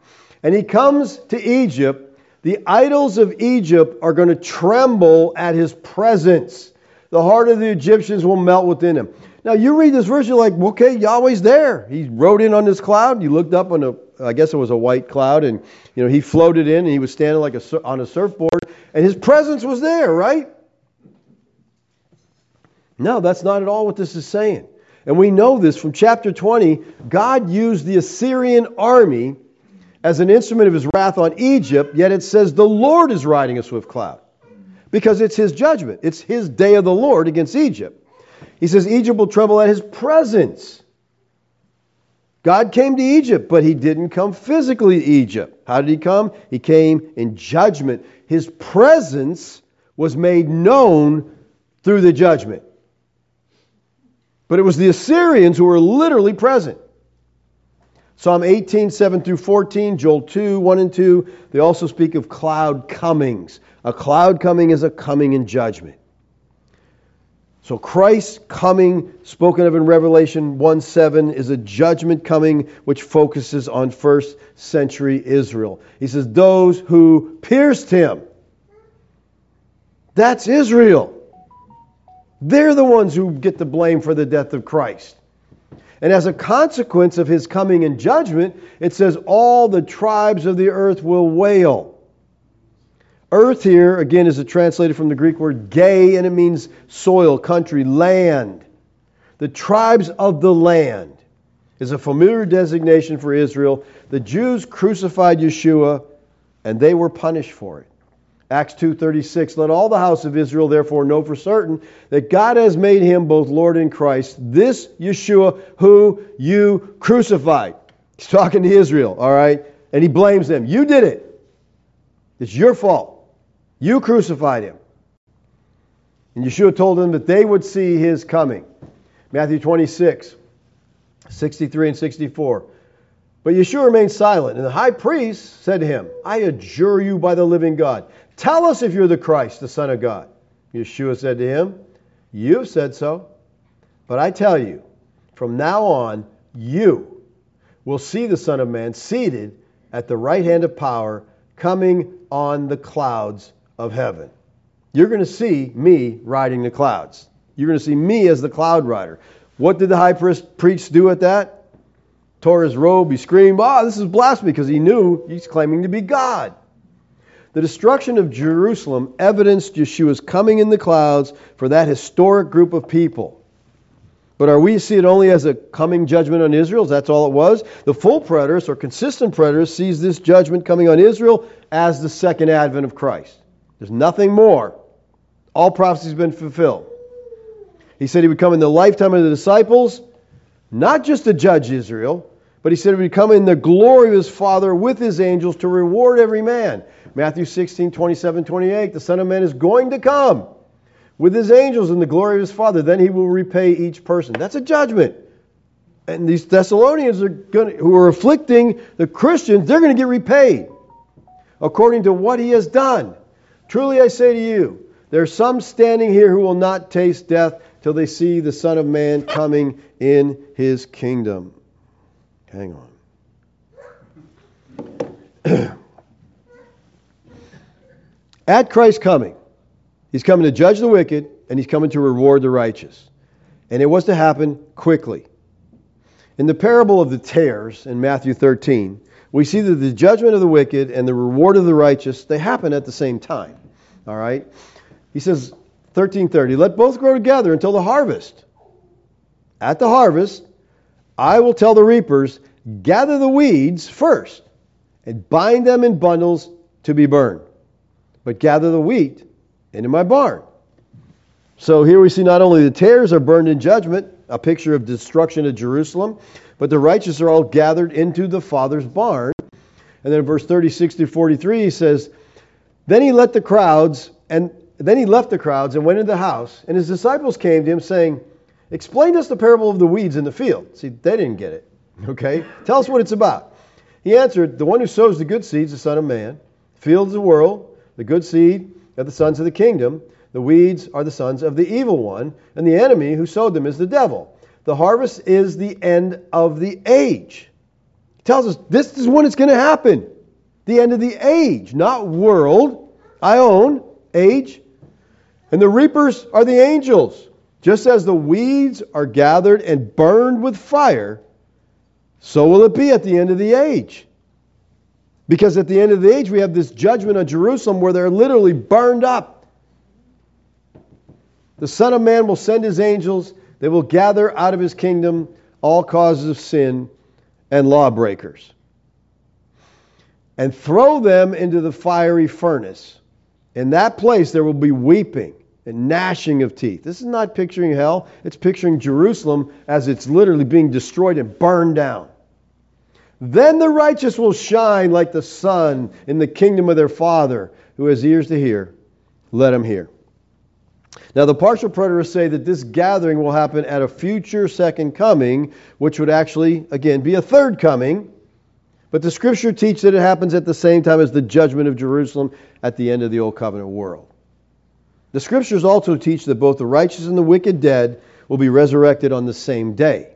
And he comes to Egypt. The idols of Egypt are going to tremble at his presence. The heart of the Egyptians will melt within him. Now you read this verse, you're like, okay, Yahweh's there. He rode in on this cloud. You looked up on a, I guess it was a white cloud, and you know he floated in, and he was standing like a on a surfboard, and his presence was there, right? No, that's not at all what this is saying. And we know this from chapter 20. God used the Assyrian army as an instrument of his wrath on Egypt, yet it says the Lord is riding a swift cloud because it's his judgment. It's his day of the Lord against Egypt. He says Egypt will tremble at his presence. God came to Egypt, but he didn't come physically to Egypt. How did he come? He came in judgment. His presence was made known through the judgment. But it was the Assyrians who were literally present. Psalm 18, 7 through 14, Joel 2, 1 and 2, they also speak of cloud comings. A cloud coming is a coming in judgment. So Christ's coming, spoken of in Revelation 1 7, is a judgment coming which focuses on first century Israel. He says, Those who pierced him. That's Israel. They're the ones who get the blame for the death of Christ. And as a consequence of his coming in judgment, it says, All the tribes of the earth will wail. Earth here, again, is a translated from the Greek word gay, and it means soil, country, land. The tribes of the land is a familiar designation for Israel. The Jews crucified Yeshua, and they were punished for it. Acts 2:36 Let all the house of Israel therefore know for certain that God has made him both Lord and Christ this Yeshua who you crucified. He's talking to Israel, all right? And he blames them. You did it. It's your fault. You crucified him. And Yeshua told them that they would see his coming. Matthew 26, 63 and 64. But Yeshua remained silent, and the high priest said to him, I adjure you by the living God. Tell us if you're the Christ, the Son of God. Yeshua said to him, You have said so. But I tell you, from now on, you will see the Son of Man seated at the right hand of power, coming on the clouds of heaven. You're going to see me riding the clouds. You're going to see me as the cloud rider. What did the high priest preach do at that? Tore his robe. He screamed, Ah, oh, this is blasphemy, because he knew he's claiming to be God. The destruction of Jerusalem evidenced Yeshua's coming in the clouds for that historic group of people. But are we to see it only as a coming judgment on Israel? That's all it was. The full preterist or consistent preterist sees this judgment coming on Israel as the second advent of Christ. There's nothing more. All prophecy has been fulfilled. He said he would come in the lifetime of the disciples, not just to judge Israel, but he said he would come in the glory of his Father with his angels to reward every man. Matthew 16, 27, 28. The Son of Man is going to come with his angels in the glory of his Father. Then he will repay each person. That's a judgment. And these Thessalonians are going to, who are afflicting the Christians, they're going to get repaid according to what he has done. Truly I say to you, there are some standing here who will not taste death till they see the Son of Man coming in his kingdom. Hang on. At Christ's coming, he's coming to judge the wicked and he's coming to reward the righteous. And it was to happen quickly. In the parable of the tares in Matthew 13, we see that the judgment of the wicked and the reward of the righteous, they happen at the same time. All right? He says, 1330, let both grow together until the harvest. At the harvest, I will tell the reapers, gather the weeds first and bind them in bundles to be burned, but gather the wheat into my barn. So here we see not only the tares are burned in judgment, a picture of destruction of Jerusalem, but the righteous are all gathered into the Father's barn. And then verse 36 to 43, he says, Then he let the crowds, and then he left the crowds and went into the house. And his disciples came to him, saying, Explain to us the parable of the weeds in the field. See, they didn't get it. Okay? Tell us what it's about. He answered, The one who sows the good seeds, the Son of Man. The field is the world. The good seed are the sons of the kingdom. The weeds are the sons of the evil one. And the enemy who sowed them is the devil. The harvest is the end of the age. He tells us this is when it's going to happen. The end of the age, not world. aion age. And the reapers are the angels. Just as the weeds are gathered and burned with fire, so will it be at the end of the age. Because at the end of the age, we have this judgment on Jerusalem where they're literally burned up. The Son of Man will send his angels they will gather out of his kingdom all causes of sin and lawbreakers and throw them into the fiery furnace. In that place there will be weeping and gnashing of teeth. This is not picturing hell, it's picturing Jerusalem as it's literally being destroyed and burned down. Then the righteous will shine like the sun in the kingdom of their Father. Who has ears to hear, let him hear. Now, the partial preterists say that this gathering will happen at a future second coming, which would actually, again, be a third coming. But the scripture teaches that it happens at the same time as the judgment of Jerusalem at the end of the Old Covenant world. The scriptures also teach that both the righteous and the wicked dead will be resurrected on the same day.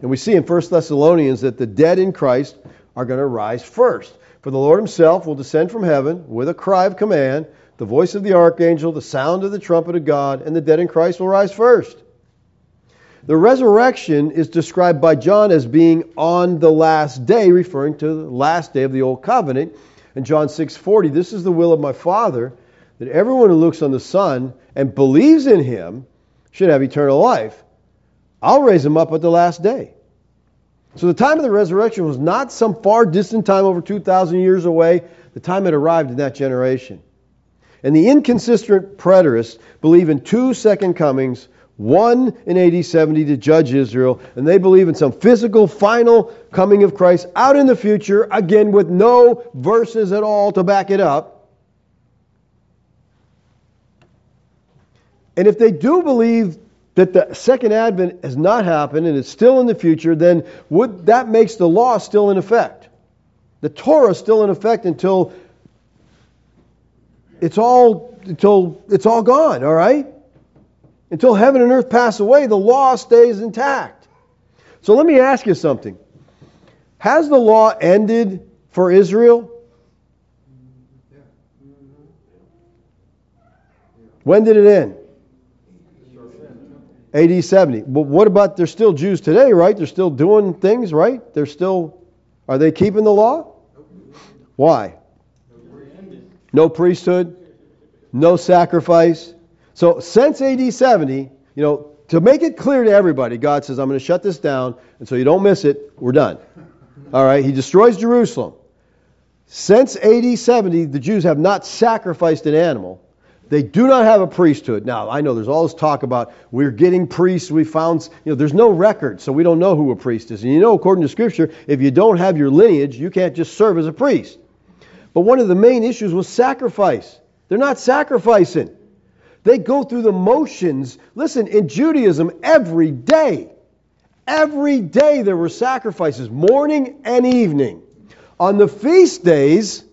And we see in 1 Thessalonians that the dead in Christ are going to rise first. For the Lord himself will descend from heaven with a cry of command, the voice of the archangel, the sound of the trumpet of God, and the dead in Christ will rise first. The resurrection is described by John as being on the last day, referring to the last day of the old covenant. In John 6:40, this is the will of my Father, that everyone who looks on the Son and believes in him should have eternal life. I'll raise him up at the last day. So the time of the resurrection was not some far distant time over 2,000 years away. The time had arrived in that generation. And the inconsistent preterists believe in two second comings, one in AD 70 to judge Israel, and they believe in some physical final coming of Christ out in the future, again with no verses at all to back it up. And if they do believe that the second advent has not happened and it's still in the future, then would, that makes the law still in effect. The Torah still in effect until it's all until it's all gone, all right? Until heaven and earth pass away, the law stays intact. So let me ask you something. Has the law ended for Israel? When did it end? AD 70. But what about, they're still Jews today, right? They're still doing things, right? They're still, are they keeping the law? Why? No priesthood, no sacrifice. So since AD 70, you know, to make it clear to everybody, God says, I'm going to shut this down, and so you don't miss it, we're done. All right, He destroys Jerusalem. Since AD 70, the Jews have not sacrificed an animal. They do not have a priesthood. Now, I know there's all this talk about we're getting priests. We found, you know, there's no record, so we don't know who a priest is. And you know, according to Scripture, if you don't have your lineage, you can't just serve as a priest. But one of the main issues was sacrifice. They're not sacrificing. They go through the motions. Listen, in Judaism, every day, every day there were sacrifices, morning and evening. On the feast days,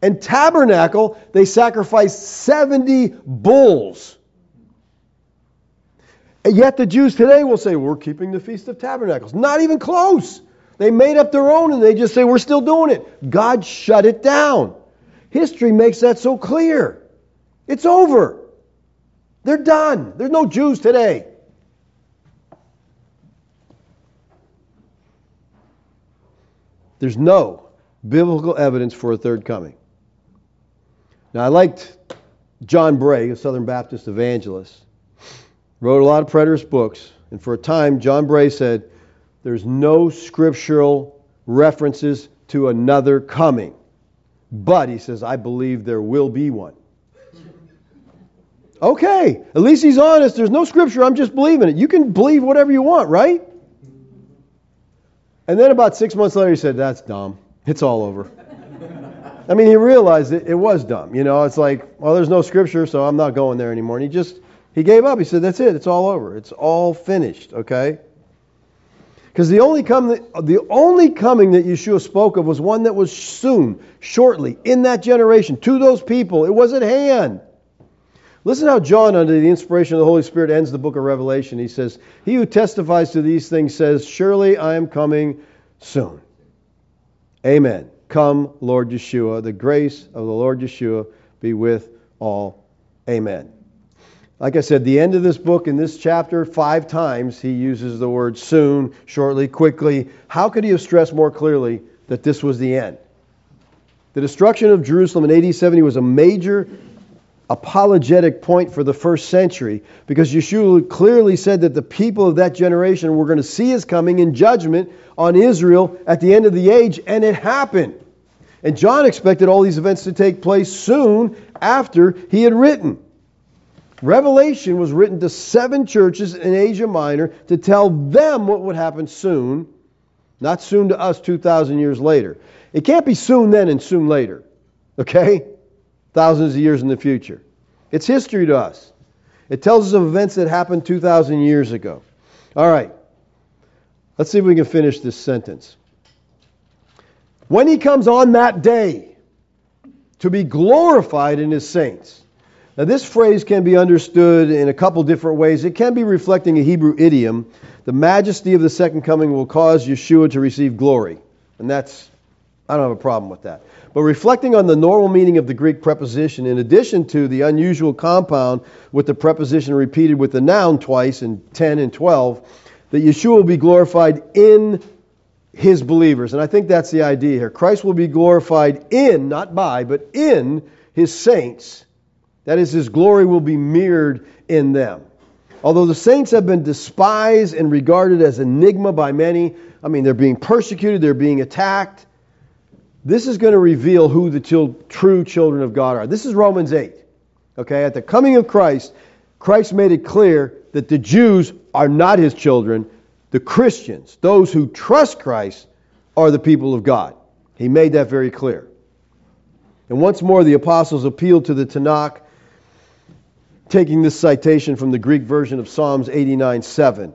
and tabernacle, they sacrificed 70 bulls. And yet the Jews today will say, We're keeping the Feast of Tabernacles. Not even close. They made up their own and they just say, We're still doing it. God shut it down. History makes that so clear. It's over. They're done. There's no Jews today. There's no biblical evidence for a third coming. Now, I liked John Bray, a Southern Baptist evangelist, wrote a lot of preterist books, and for a time, John Bray said, There's no scriptural references to another coming. But, he says, I believe there will be one. Okay, at least he's honest. There's no scripture. I'm just believing it. You can believe whatever you want, right? And then about six months later, he said, That's dumb. It's all over. I mean, he realized it, it was dumb. You know, it's like, well, there's no scripture, so I'm not going there anymore. And he just, he gave up. He said, that's it. It's all over. It's all finished, okay? Because the only coming, the only coming that Yeshua spoke of was one that was soon, shortly, in that generation, to those people. It was at hand. Listen how John, under the inspiration of the Holy Spirit, ends the book of Revelation. He says, He who testifies to these things says, Surely I am coming soon. Amen. Come, Lord Yeshua. The grace of the Lord Yeshua be with all. Amen. Like I said, the end of this book, in this chapter, five times he uses the word soon, shortly, quickly. How could he have stressed more clearly that this was the end? The destruction of Jerusalem in AD 70 was a major apologetic point for the first century because Yeshua clearly said that the people of that generation were going to see his coming in judgment on Israel at the end of the age, and it happened. And John expected all these events to take place soon after he had written. Revelation was written to seven churches in Asia Minor to tell them what would happen soon, not soon to us 2,000 years later. It can't be soon then and soon later, okay? Thousands of years in the future. It's history to us. It tells us of events that happened 2,000 years ago. All right. Let's see if we can finish this sentence. When he comes on that day to be glorified in his saints, Now, this phrase can be understood in a couple different ways. It can be reflecting a Hebrew idiom. The majesty of the second coming will cause Yeshua to receive glory. And that's, I don't have a problem with that. But reflecting on the normal meaning of the Greek preposition, in addition to the unusual compound with the preposition repeated with the noun twice in 10 and 12, that Yeshua will be glorified in his believers. And I think that's the idea here. Christ will be glorified in, not by, but in his saints. That is, his glory will be mirrored in them. Although the saints have been despised and regarded as enigma by many, I mean, they're being persecuted, they're being attacked. This is going to reveal who the true children of God are. This is Romans 8. Okay, at the coming of Christ, Christ made it clear that the Jews are not his children, the Christians, those who trust Christ, are the people of God. He made that very clear. And once more, the apostles appealed to the Tanakh, taking this citation from the Greek version of Psalms 89 7,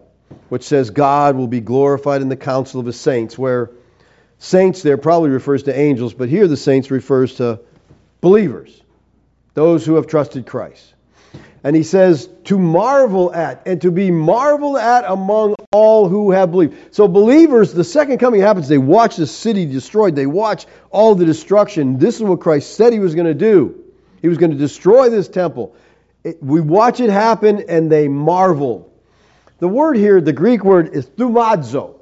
which says, God will be glorified in the council of his saints, where saints there probably refers to angels, but here the saints refers to believers, those who have trusted Christ. And he says, to marvel at, and to be marveled at among all who have believed. So, believers, the second coming happens. They watch the city destroyed, they watch all the destruction. This is what Christ said he was going to do. He was going to destroy this temple. It, we watch it happen, and they marvel. The word here, the Greek word, is thumazo.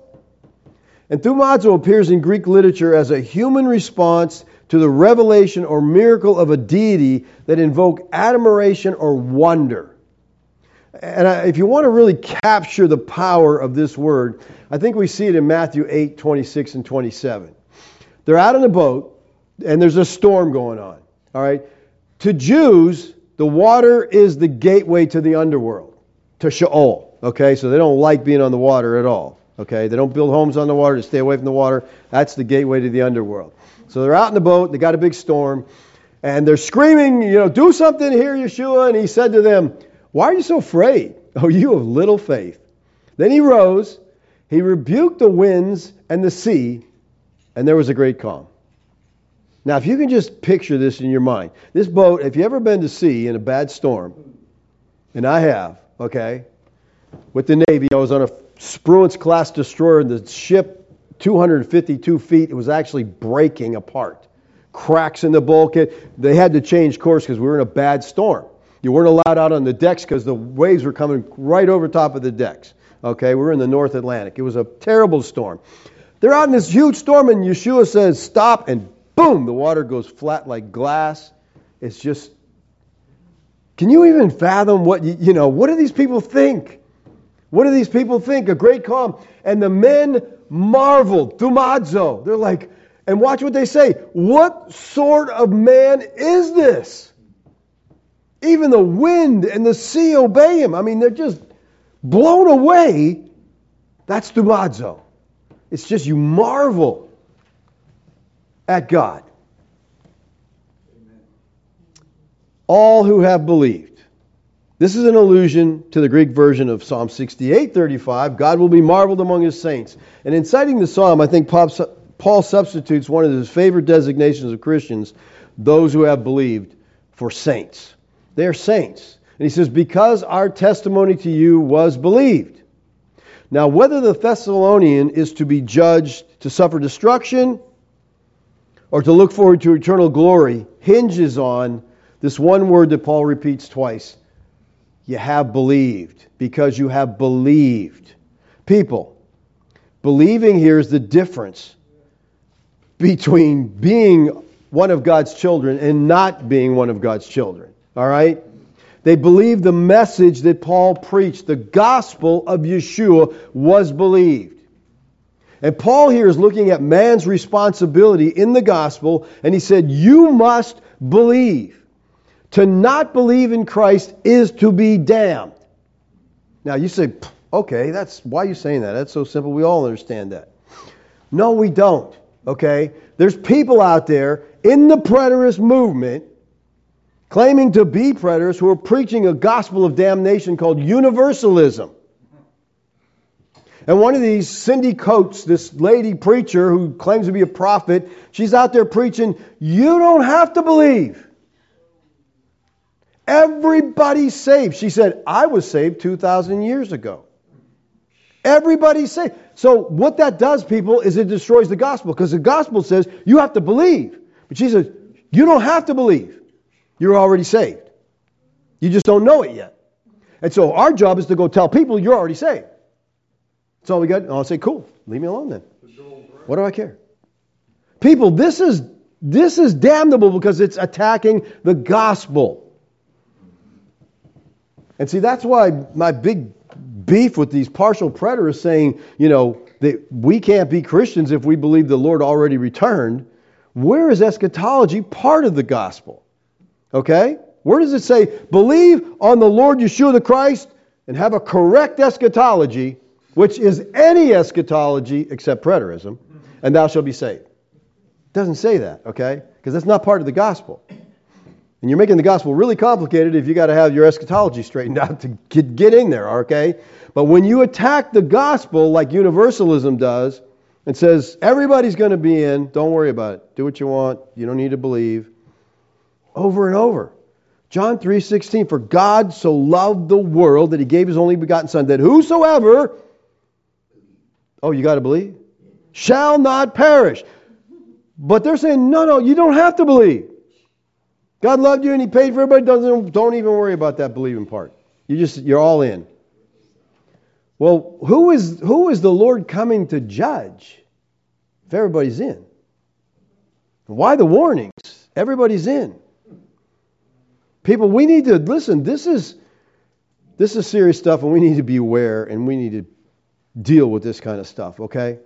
And thumazo appears in Greek literature as a human response to the revelation or miracle of a deity that invoke admiration or wonder. And if you want to really capture the power of this word, I think we see it in Matthew 8, 26 and 27. They're out in a boat, and there's a storm going on. All right? To Jews, the water is the gateway to the underworld, to Sheol. Okay? So they don't like being on the water at all. Okay? They don't build homes on the water to stay away from the water. That's the gateway to the underworld. So they're out in the boat, they got a big storm, and they're screaming, you know, do something here, Yeshua. And he said to them, Why are you so afraid? Oh, you of little faith. Then he rose, he rebuked the winds and the sea, and there was a great calm. Now, if you can just picture this in your mind, this boat, if you ever been to sea in a bad storm, and I have, okay, with the Navy, I was on a Spruance class destroyer, and the ship 252 feet. It was actually breaking apart. Cracks in the bulkhead. They had to change course because we were in a bad storm. You weren't allowed out on the decks because the waves were coming right over top of the decks. Okay, we we're in the North Atlantic. It was a terrible storm. They're out in this huge storm, and Yeshua says, Stop, and boom, the water goes flat like glass. It's just, can you even fathom what, you know, what do these people think? What do these people think? A great calm. And the men marveled, thumazo. They're like, and watch what they say. What sort of man is this? Even the wind and the sea obey him. I mean, they're just blown away. That's thumazo. It's just you marvel at God. All who have believed. This is an allusion to the Greek version of Psalm 68:35. God will be marveled among his saints. And in citing the psalm, I think Paul substitutes one of his favorite designations of Christians, those who have believed, for saints. They are saints. And he says, Because our testimony to you was believed. Now, whether the Thessalonian is to be judged to suffer destruction or to look forward to eternal glory hinges on this one word that Paul repeats twice you have believed because you have believed. People, believing here is the difference between being one of God's children and not being one of God's children. All right? They believed the message that Paul preached. The gospel of Yeshua was believed. And Paul here is looking at man's responsibility in the gospel, and he said, You must believe. To not believe in Christ is to be damned. Now you say, okay, that's why are you saying that? That's so simple. We all understand that. No, we don't. Okay? There's people out there in the preterist movement claiming to be preterists who are preaching a gospel of damnation called universalism. And one of these, Cindy Coates, this lady preacher who claims to be a prophet, she's out there preaching, you don't have to believe. Everybody's saved. She said, I was saved 2,000 years ago. Everybody's saved. So, what that does, people, is it destroys the gospel because the gospel says you have to believe. But she says, you don't have to believe. You're already saved. You just don't know it yet. And so, our job is to go tell people you're already saved. That's all we got. I'll say, cool, leave me alone then. What do I care? People, this is this is damnable because it's attacking the gospel. And see, that's why my big beef with these partial preterists saying, you know, that we can't be Christians if we believe the Lord already returned. Where is eschatology part of the gospel? Okay? Where does it say, believe on the Lord Yeshua the Christ and have a correct eschatology, which is any eschatology except preterism, and thou shalt be saved? It doesn't say that, okay? Because that's not part of the gospel. And you're making the gospel really complicated if you got to have your eschatology straightened out to get, get in there, okay? But when you attack the gospel like universalism does and says everybody's going to be in, don't worry about it. Do what you want. You don't need to believe. Over and over. John 3:16 for God so loved the world that he gave his only begotten son that whosoever Oh, you got to believe? Shall not perish. But they're saying, "No, no, you don't have to believe." God loved you and He paid for everybody. Doesn't don't even worry about that believing part. You just you're all in. Well, who is who is the Lord coming to judge? If everybody's in. Why the warnings? Everybody's in. People, we need to listen. This is this is serious stuff, and we need to be aware, and we need to deal with this kind of stuff. Okay.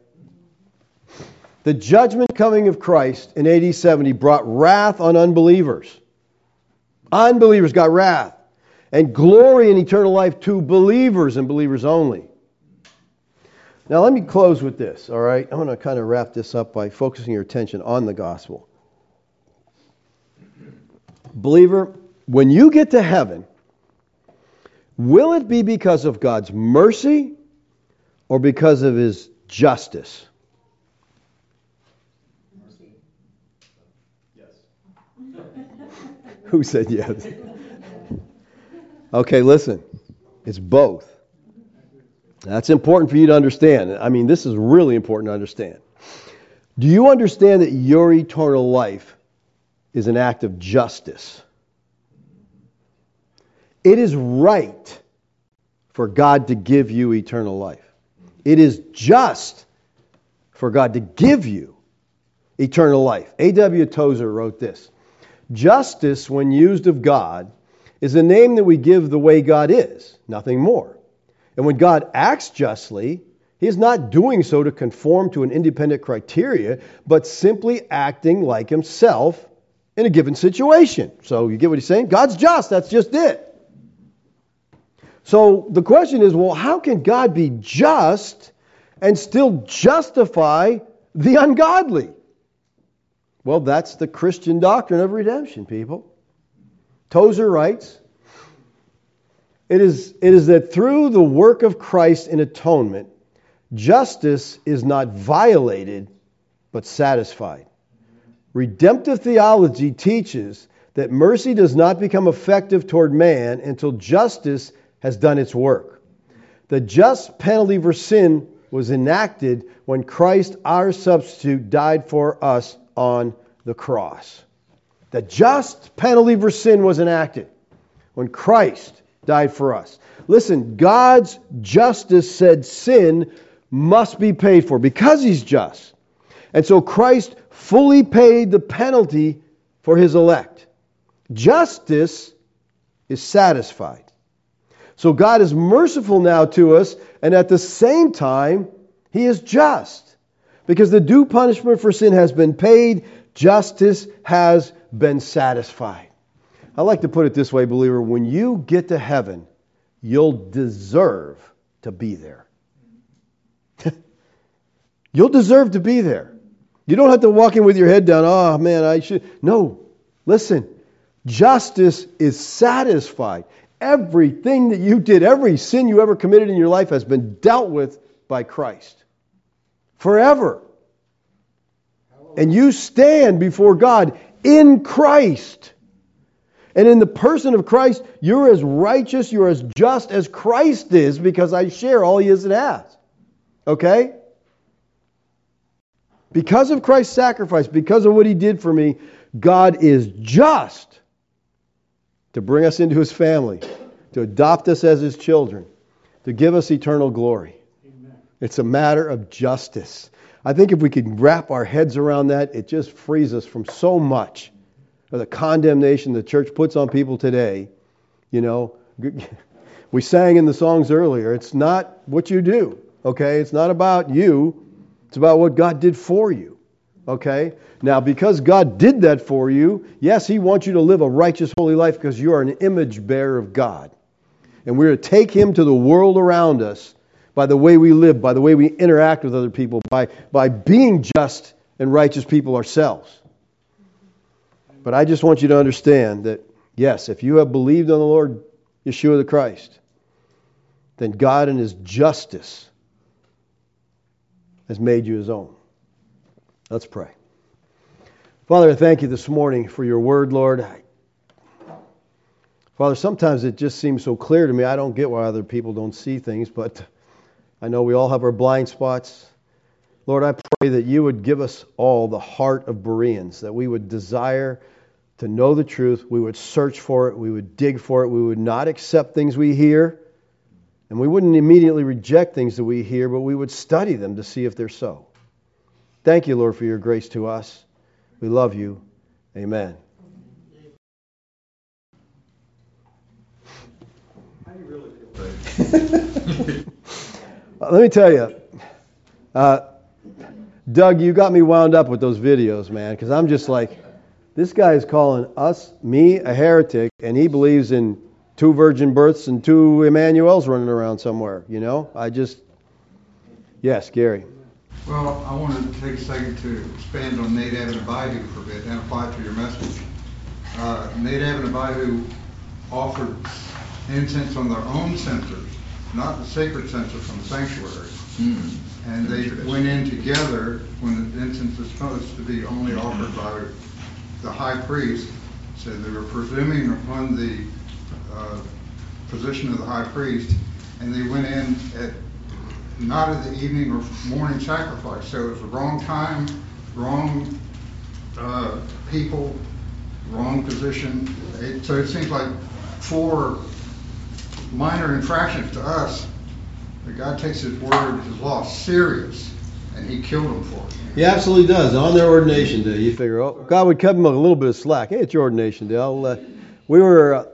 The judgment coming of Christ in AD 70 brought wrath on unbelievers. Unbelievers got wrath. And glory and eternal life to believers and believers only. Now, let me close with this, all right? I'm going to kind of wrap this up by focusing your attention on the gospel. Believer, when you get to heaven, will it be because of God's mercy or because of his justice? Who said yes? Okay, listen. It's both. That's important for you to understand. I mean, this is really important to understand. Do you understand that your eternal life is an act of justice? It is right for God to give you eternal life. It is just for God to give you eternal life. A.W. Tozer wrote this Justice, when used of God, is a name that we give the way God is, nothing more. And when God acts justly, he is not doing so to conform to an independent criteria, but simply acting like himself in a given situation. So you get what he's saying? God's just, that's just it. So the question is well, how can God be just and still justify the ungodly? Well, that's the Christian doctrine of redemption, people. Tozer writes it is, it is that through the work of Christ in atonement, justice is not violated, but satisfied. Redemptive theology teaches that mercy does not become effective toward man until justice has done its work. The just penalty for sin was enacted when Christ, our substitute, died for us on the cross. The just penalty for sin was enacted when Christ died for us. Listen, God's justice said sin must be paid for because he's just. And so Christ fully paid the penalty for his elect. Justice is satisfied. So God is merciful now to us, and at the same time, he is just. Because the due punishment for sin has been paid, justice has been satisfied. I like to put it this way, believer when you get to heaven, you'll deserve to be there. you'll deserve to be there. You don't have to walk in with your head down, oh man, I should. No, listen, justice is satisfied. Everything that you did, every sin you ever committed in your life has been dealt with by Christ forever. And you stand before God in Christ. And in the person of Christ, you're as righteous, you're as just as Christ is because I share all he is and has. Okay? Because of Christ's sacrifice, because of what he did for me, God is just to bring us into his family, to adopt us as his children, to give us eternal glory. Amen. It's a matter of justice. I think if we could wrap our heads around that, it just frees us from so much of the condemnation the church puts on people today. You know, we sang in the songs earlier, it's not what you do, okay? It's not about you, it's about what God did for you, okay? Now, because God did that for you, yes, He wants you to live a righteous, holy life because you are an image bearer of God. And we're to take Him to the world around us by the way we live, by the way we interact with other people, by, by being just and righteous people ourselves. But I just want you to understand that, yes, if you have believed on the Lord Yeshua the Christ, then God in His justice has made you His own. Let's pray. Father, I thank you this morning for your word, Lord. Father, sometimes it just seems so clear to me. I don't get why other people don't see things, but I know we all have our blind spots. Lord, I pray that you would give us all the heart of Bereans, that we would desire to know the truth, we would search for it, we would dig for it, we would not accept things we hear, and we wouldn't immediately reject things that we hear, but we would study them to see if they're so. Thank you, Lord, for your grace to us. We love you. Amen. How do you really feel? Let me tell you, uh, Doug, you got me wound up with those videos, man, because I'm just like, this guy is calling us, me, a heretic, and he believes in two virgin births and two Emmanuels running around somewhere. You know, I just, yes, Gary. Well, I wanted to take a second to expand on Nadab and Abihu for a bit and apply to your message. Uh, Nadab and Abihu offered incense on their own censers, not the sacred censer from the sanctuary. Mm. And they went in together when the incense was supposed to be only offered by the high priest. So they were presuming upon the uh, position of the high priest, and they went in at not at the evening or morning sacrifice. So it was the wrong time, wrong uh, people, wrong position. It, so it seems like four minor infractions to us, but God takes His word, His law serious, and He killed them for it. He absolutely does. On their ordination day, you figure, oh, God would cut them a little bit of slack. Hey, it's your ordination day. Uh, we were. Uh,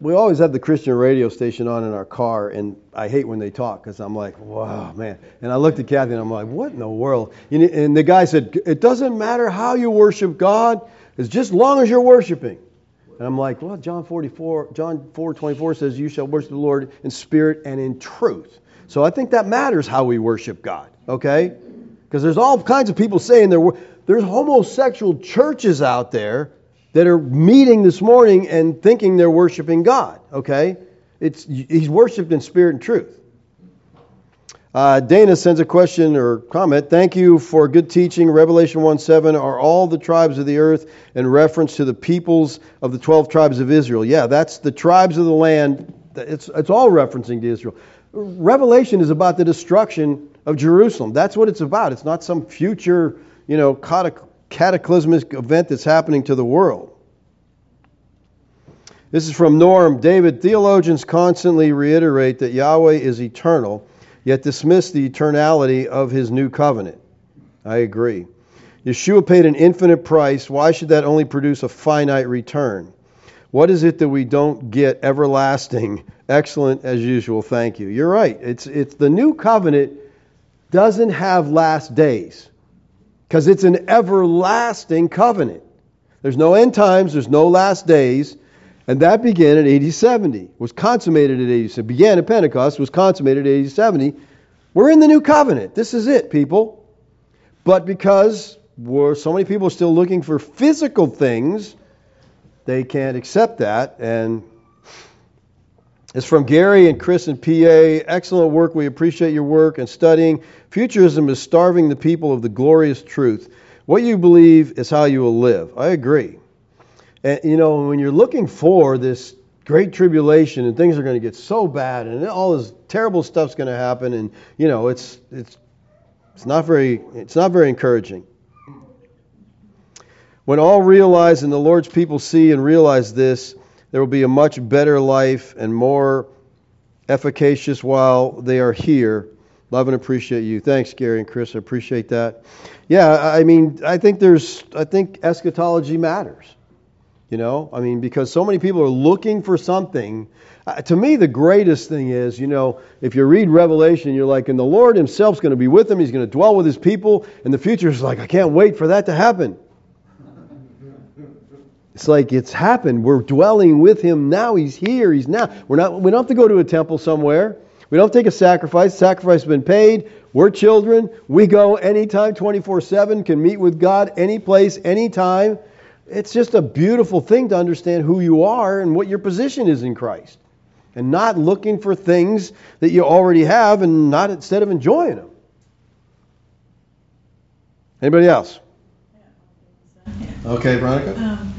we always have the Christian radio station on in our car, and I hate when they talk because I'm like, wow, man. And I looked at Kathy and I'm like, what in the world? And the guy said, it doesn't matter how you worship God, it's just long as you're worshiping. And I'm like, well, John 44, John 4, 24 says, you shall worship the Lord in spirit and in truth. So I think that matters how we worship God, okay? Because there's all kinds of people saying there, there's homosexual churches out there that are meeting this morning and thinking they're worshiping God. Okay? It's, he's worshiped in spirit and truth. Uh, Dana sends a question or comment. Thank you for good teaching. Revelation 1 7 are all the tribes of the earth in reference to the peoples of the 12 tribes of Israel. Yeah, that's the tribes of the land. It's, it's all referencing to Israel. Revelation is about the destruction of Jerusalem. That's what it's about. It's not some future, you know, cataclysmic event that's happening to the world. This is from Norm. David, theologians constantly reiterate that Yahweh is eternal, yet dismiss the eternality of his new covenant. I agree. Yeshua paid an infinite price. Why should that only produce a finite return? What is it that we don't get everlasting? Excellent as usual. Thank you. You're right. It's, it's the new covenant doesn't have last days because it's an everlasting covenant. There's no end times, there's no last days, and that began at AD 70, was consummated at AD 70, began at Pentecost, was consummated at AD 70. We're in the new covenant. This is it, people. But because we're, so many people are still looking for physical things, they can't accept that. And it's from Gary and Chris and PA. Excellent work. We appreciate your work and studying. Futurism is starving the people of the glorious truth. What you believe is how you will live. I agree. And, you know, when you're looking for this great tribulation and things are going to get so bad and all this terrible stuff's going to happen and you know it's it's it's not very it's not very encouraging. When all realize and the lord's people see and realize this there will be a much better life and more efficacious while they are here. Love and appreciate you. Thanks gary and chris. I appreciate that. Yeah i mean i think there's i think eschatology matters you know, I mean, because so many people are looking for something. Uh, to me, the greatest thing is, you know, if you read Revelation, you're like, and the Lord Himself's going to be with them. He's going to dwell with His people. And the future is like, I can't wait for that to happen. It's like it's happened. We're dwelling with Him now. He's here. He's now. We're not. We don't have to go to a temple somewhere. We don't take a sacrifice. Sacrifice has been paid. We're children. We go anytime, 24/7. Can meet with God any place, anytime it's just a beautiful thing to understand who you are and what your position is in Christ. And not looking for things that you already have and not instead of enjoying them. Anybody else? Okay, Veronica? Um,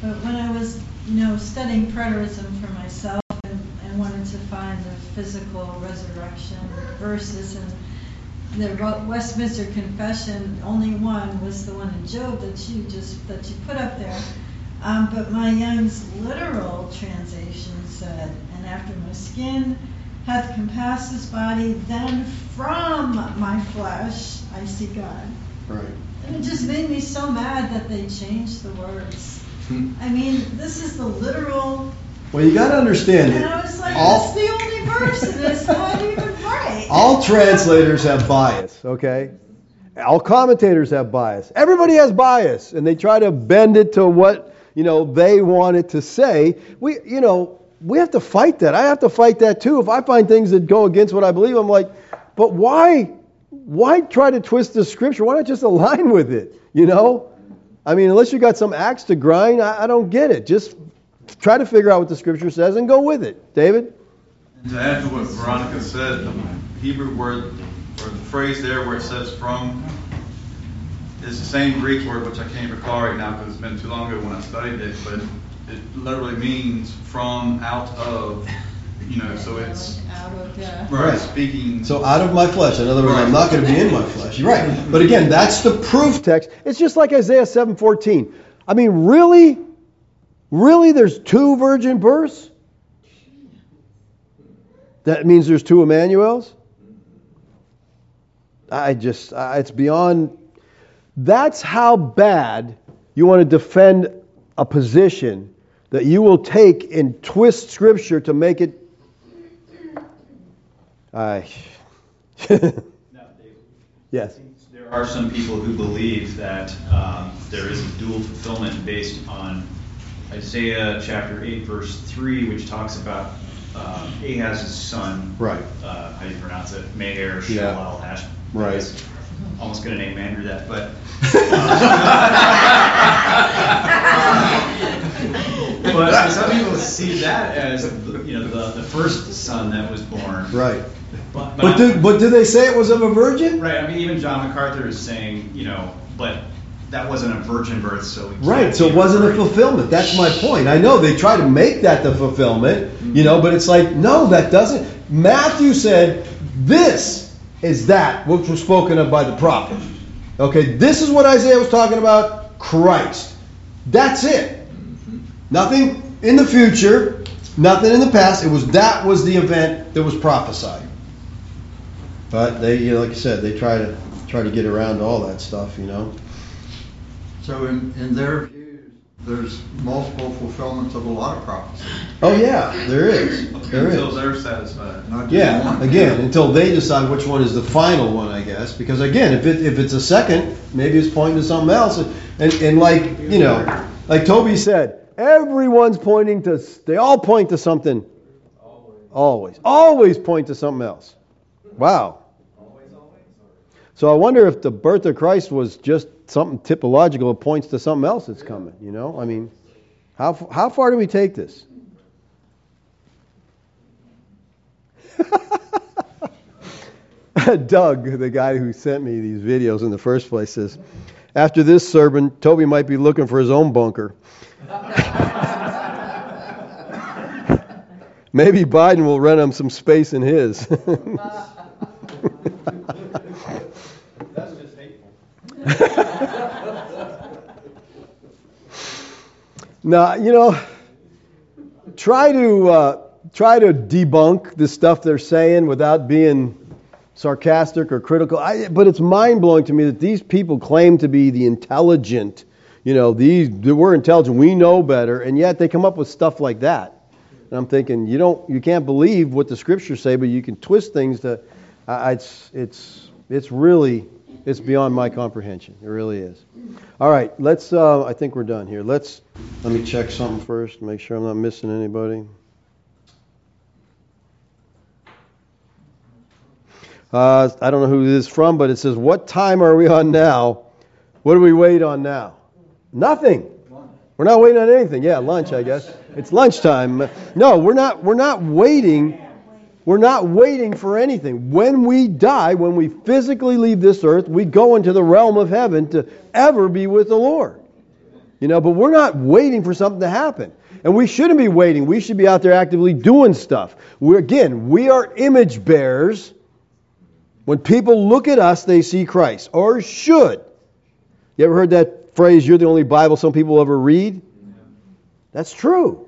but when I was, you know, studying preterism for myself and, and wanted to find the physical resurrection verses and the Westminster Confession, only one was the one in Job that you just that you put up there. Um, but my Young's literal translation said, "And after my skin hath compassed this body, then from my flesh I see God." Right. And it just made me so mad that they changed the words. Hmm. I mean, this is the literal well, you got to understand. And I was like, all, that's the only verse, it's not even right. All translators have bias, okay? All commentators have bias. Everybody has bias, and they try to bend it to what you know they want it to say. We, you know, we have to fight that. I have to fight that too. If I find things that go against what I believe, I'm like, but why? Why try to twist the scripture? Why not just align with it? You know, I mean, unless you got some axe to grind, I, I don't get it. Just try to figure out what the scripture says and go with it. David? To add to what Veronica said, the Hebrew word or the phrase there where it says from is the same Greek word which I can't recall right now because it's been too long ago when I studied it, but it literally means from, out of, you know, so it's out of, yeah. right, speaking. So out of my flesh. In other words, right. I'm not going to be in my flesh. You're right. But again, that's the proof text. It's just like Isaiah 7:14. I mean, really? Really, there's two virgin births? That means there's two Emmanuels? I just, it's beyond. That's how bad you want to defend a position that you will take and twist Scripture to make it. I. yes. There are some people who believe that um, there is a dual fulfillment based on Isaiah chapter 8, verse 3, which talks about um, Ahaz's son. Right. Uh, how do you pronounce it? Meher Shalal yeah. Hash. Right. Almost going to name Andrew that, but. but some people see that as you know the, the first son that was born. Right. But, but, but, do, but do they say it was of a virgin? Right. I mean, even John MacArthur is saying, you know, but that wasn't a virgin birth, so right. So it wasn't a fulfillment. That's my point. I know they try to make that the fulfillment, mm-hmm. you know, but it's like no, that doesn't. Matthew said, "This is that which was spoken of by the prophet." Okay, this is what Isaiah was talking about. Christ. That's it. Mm-hmm. Nothing in the future. Nothing in the past. It was that was the event that was prophesied. But they, you know, like I said, they try to try to get around all that stuff, you know. So in, in their views, there's multiple fulfillments of a lot of prophecy. Oh yeah, there is. There until is. they're satisfied. Not yeah, one. again, until they decide which one is the final one, I guess. Because again, if it if it's a second, maybe it's pointing to something else. And and like you know, like Toby said, everyone's pointing to. They all point to something. Always, always point to something else. Wow. Always, always. So I wonder if the birth of Christ was just something typological points to something else that's coming. You know, I mean, how how far do we take this? Doug, the guy who sent me these videos in the first place, says, after this sermon, Toby might be looking for his own bunker. Maybe Biden will rent him some space in his. now, you know, try to uh, try to debunk the stuff they're saying without being sarcastic or critical. I, but it's mind blowing to me that these people claim to be the intelligent. You know, these we're intelligent, we know better, and yet they come up with stuff like that. And I'm thinking, you don't, you can't believe what the scriptures say, but you can twist things to. Uh, it's it's it's really it's beyond my comprehension. It really is. All right, let's. Uh, I think we're done here. Let's. Let me check something first. Make sure I'm not missing anybody. Uh, I don't know who this is from, but it says, "What time are we on now? What do we wait on now? Nothing. We're not waiting on anything. Yeah, lunch, I guess. It's lunchtime. No, we're not. We're not waiting. We're not waiting for anything. When we die, when we physically leave this earth, we go into the realm of heaven to ever be with the Lord. You know, but we're not waiting for something to happen. And we shouldn't be waiting. We should be out there actively doing stuff. We're, again, we are image bearers. When people look at us, they see Christ, or should. You ever heard that phrase, you're the only Bible some people ever read? That's true.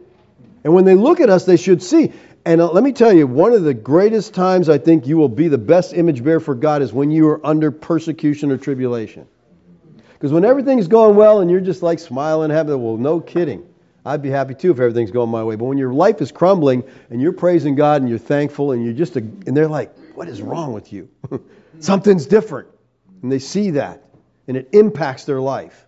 And when they look at us, they should see. And uh, let me tell you, one of the greatest times I think you will be the best image bearer for God is when you are under persecution or tribulation. Because when everything's going well and you're just like smiling, and happy, well, no kidding. I'd be happy too if everything's going my way. But when your life is crumbling and you're praising God and you're thankful and you're just, a, and they're like, what is wrong with you? Something's different. And they see that and it impacts their life.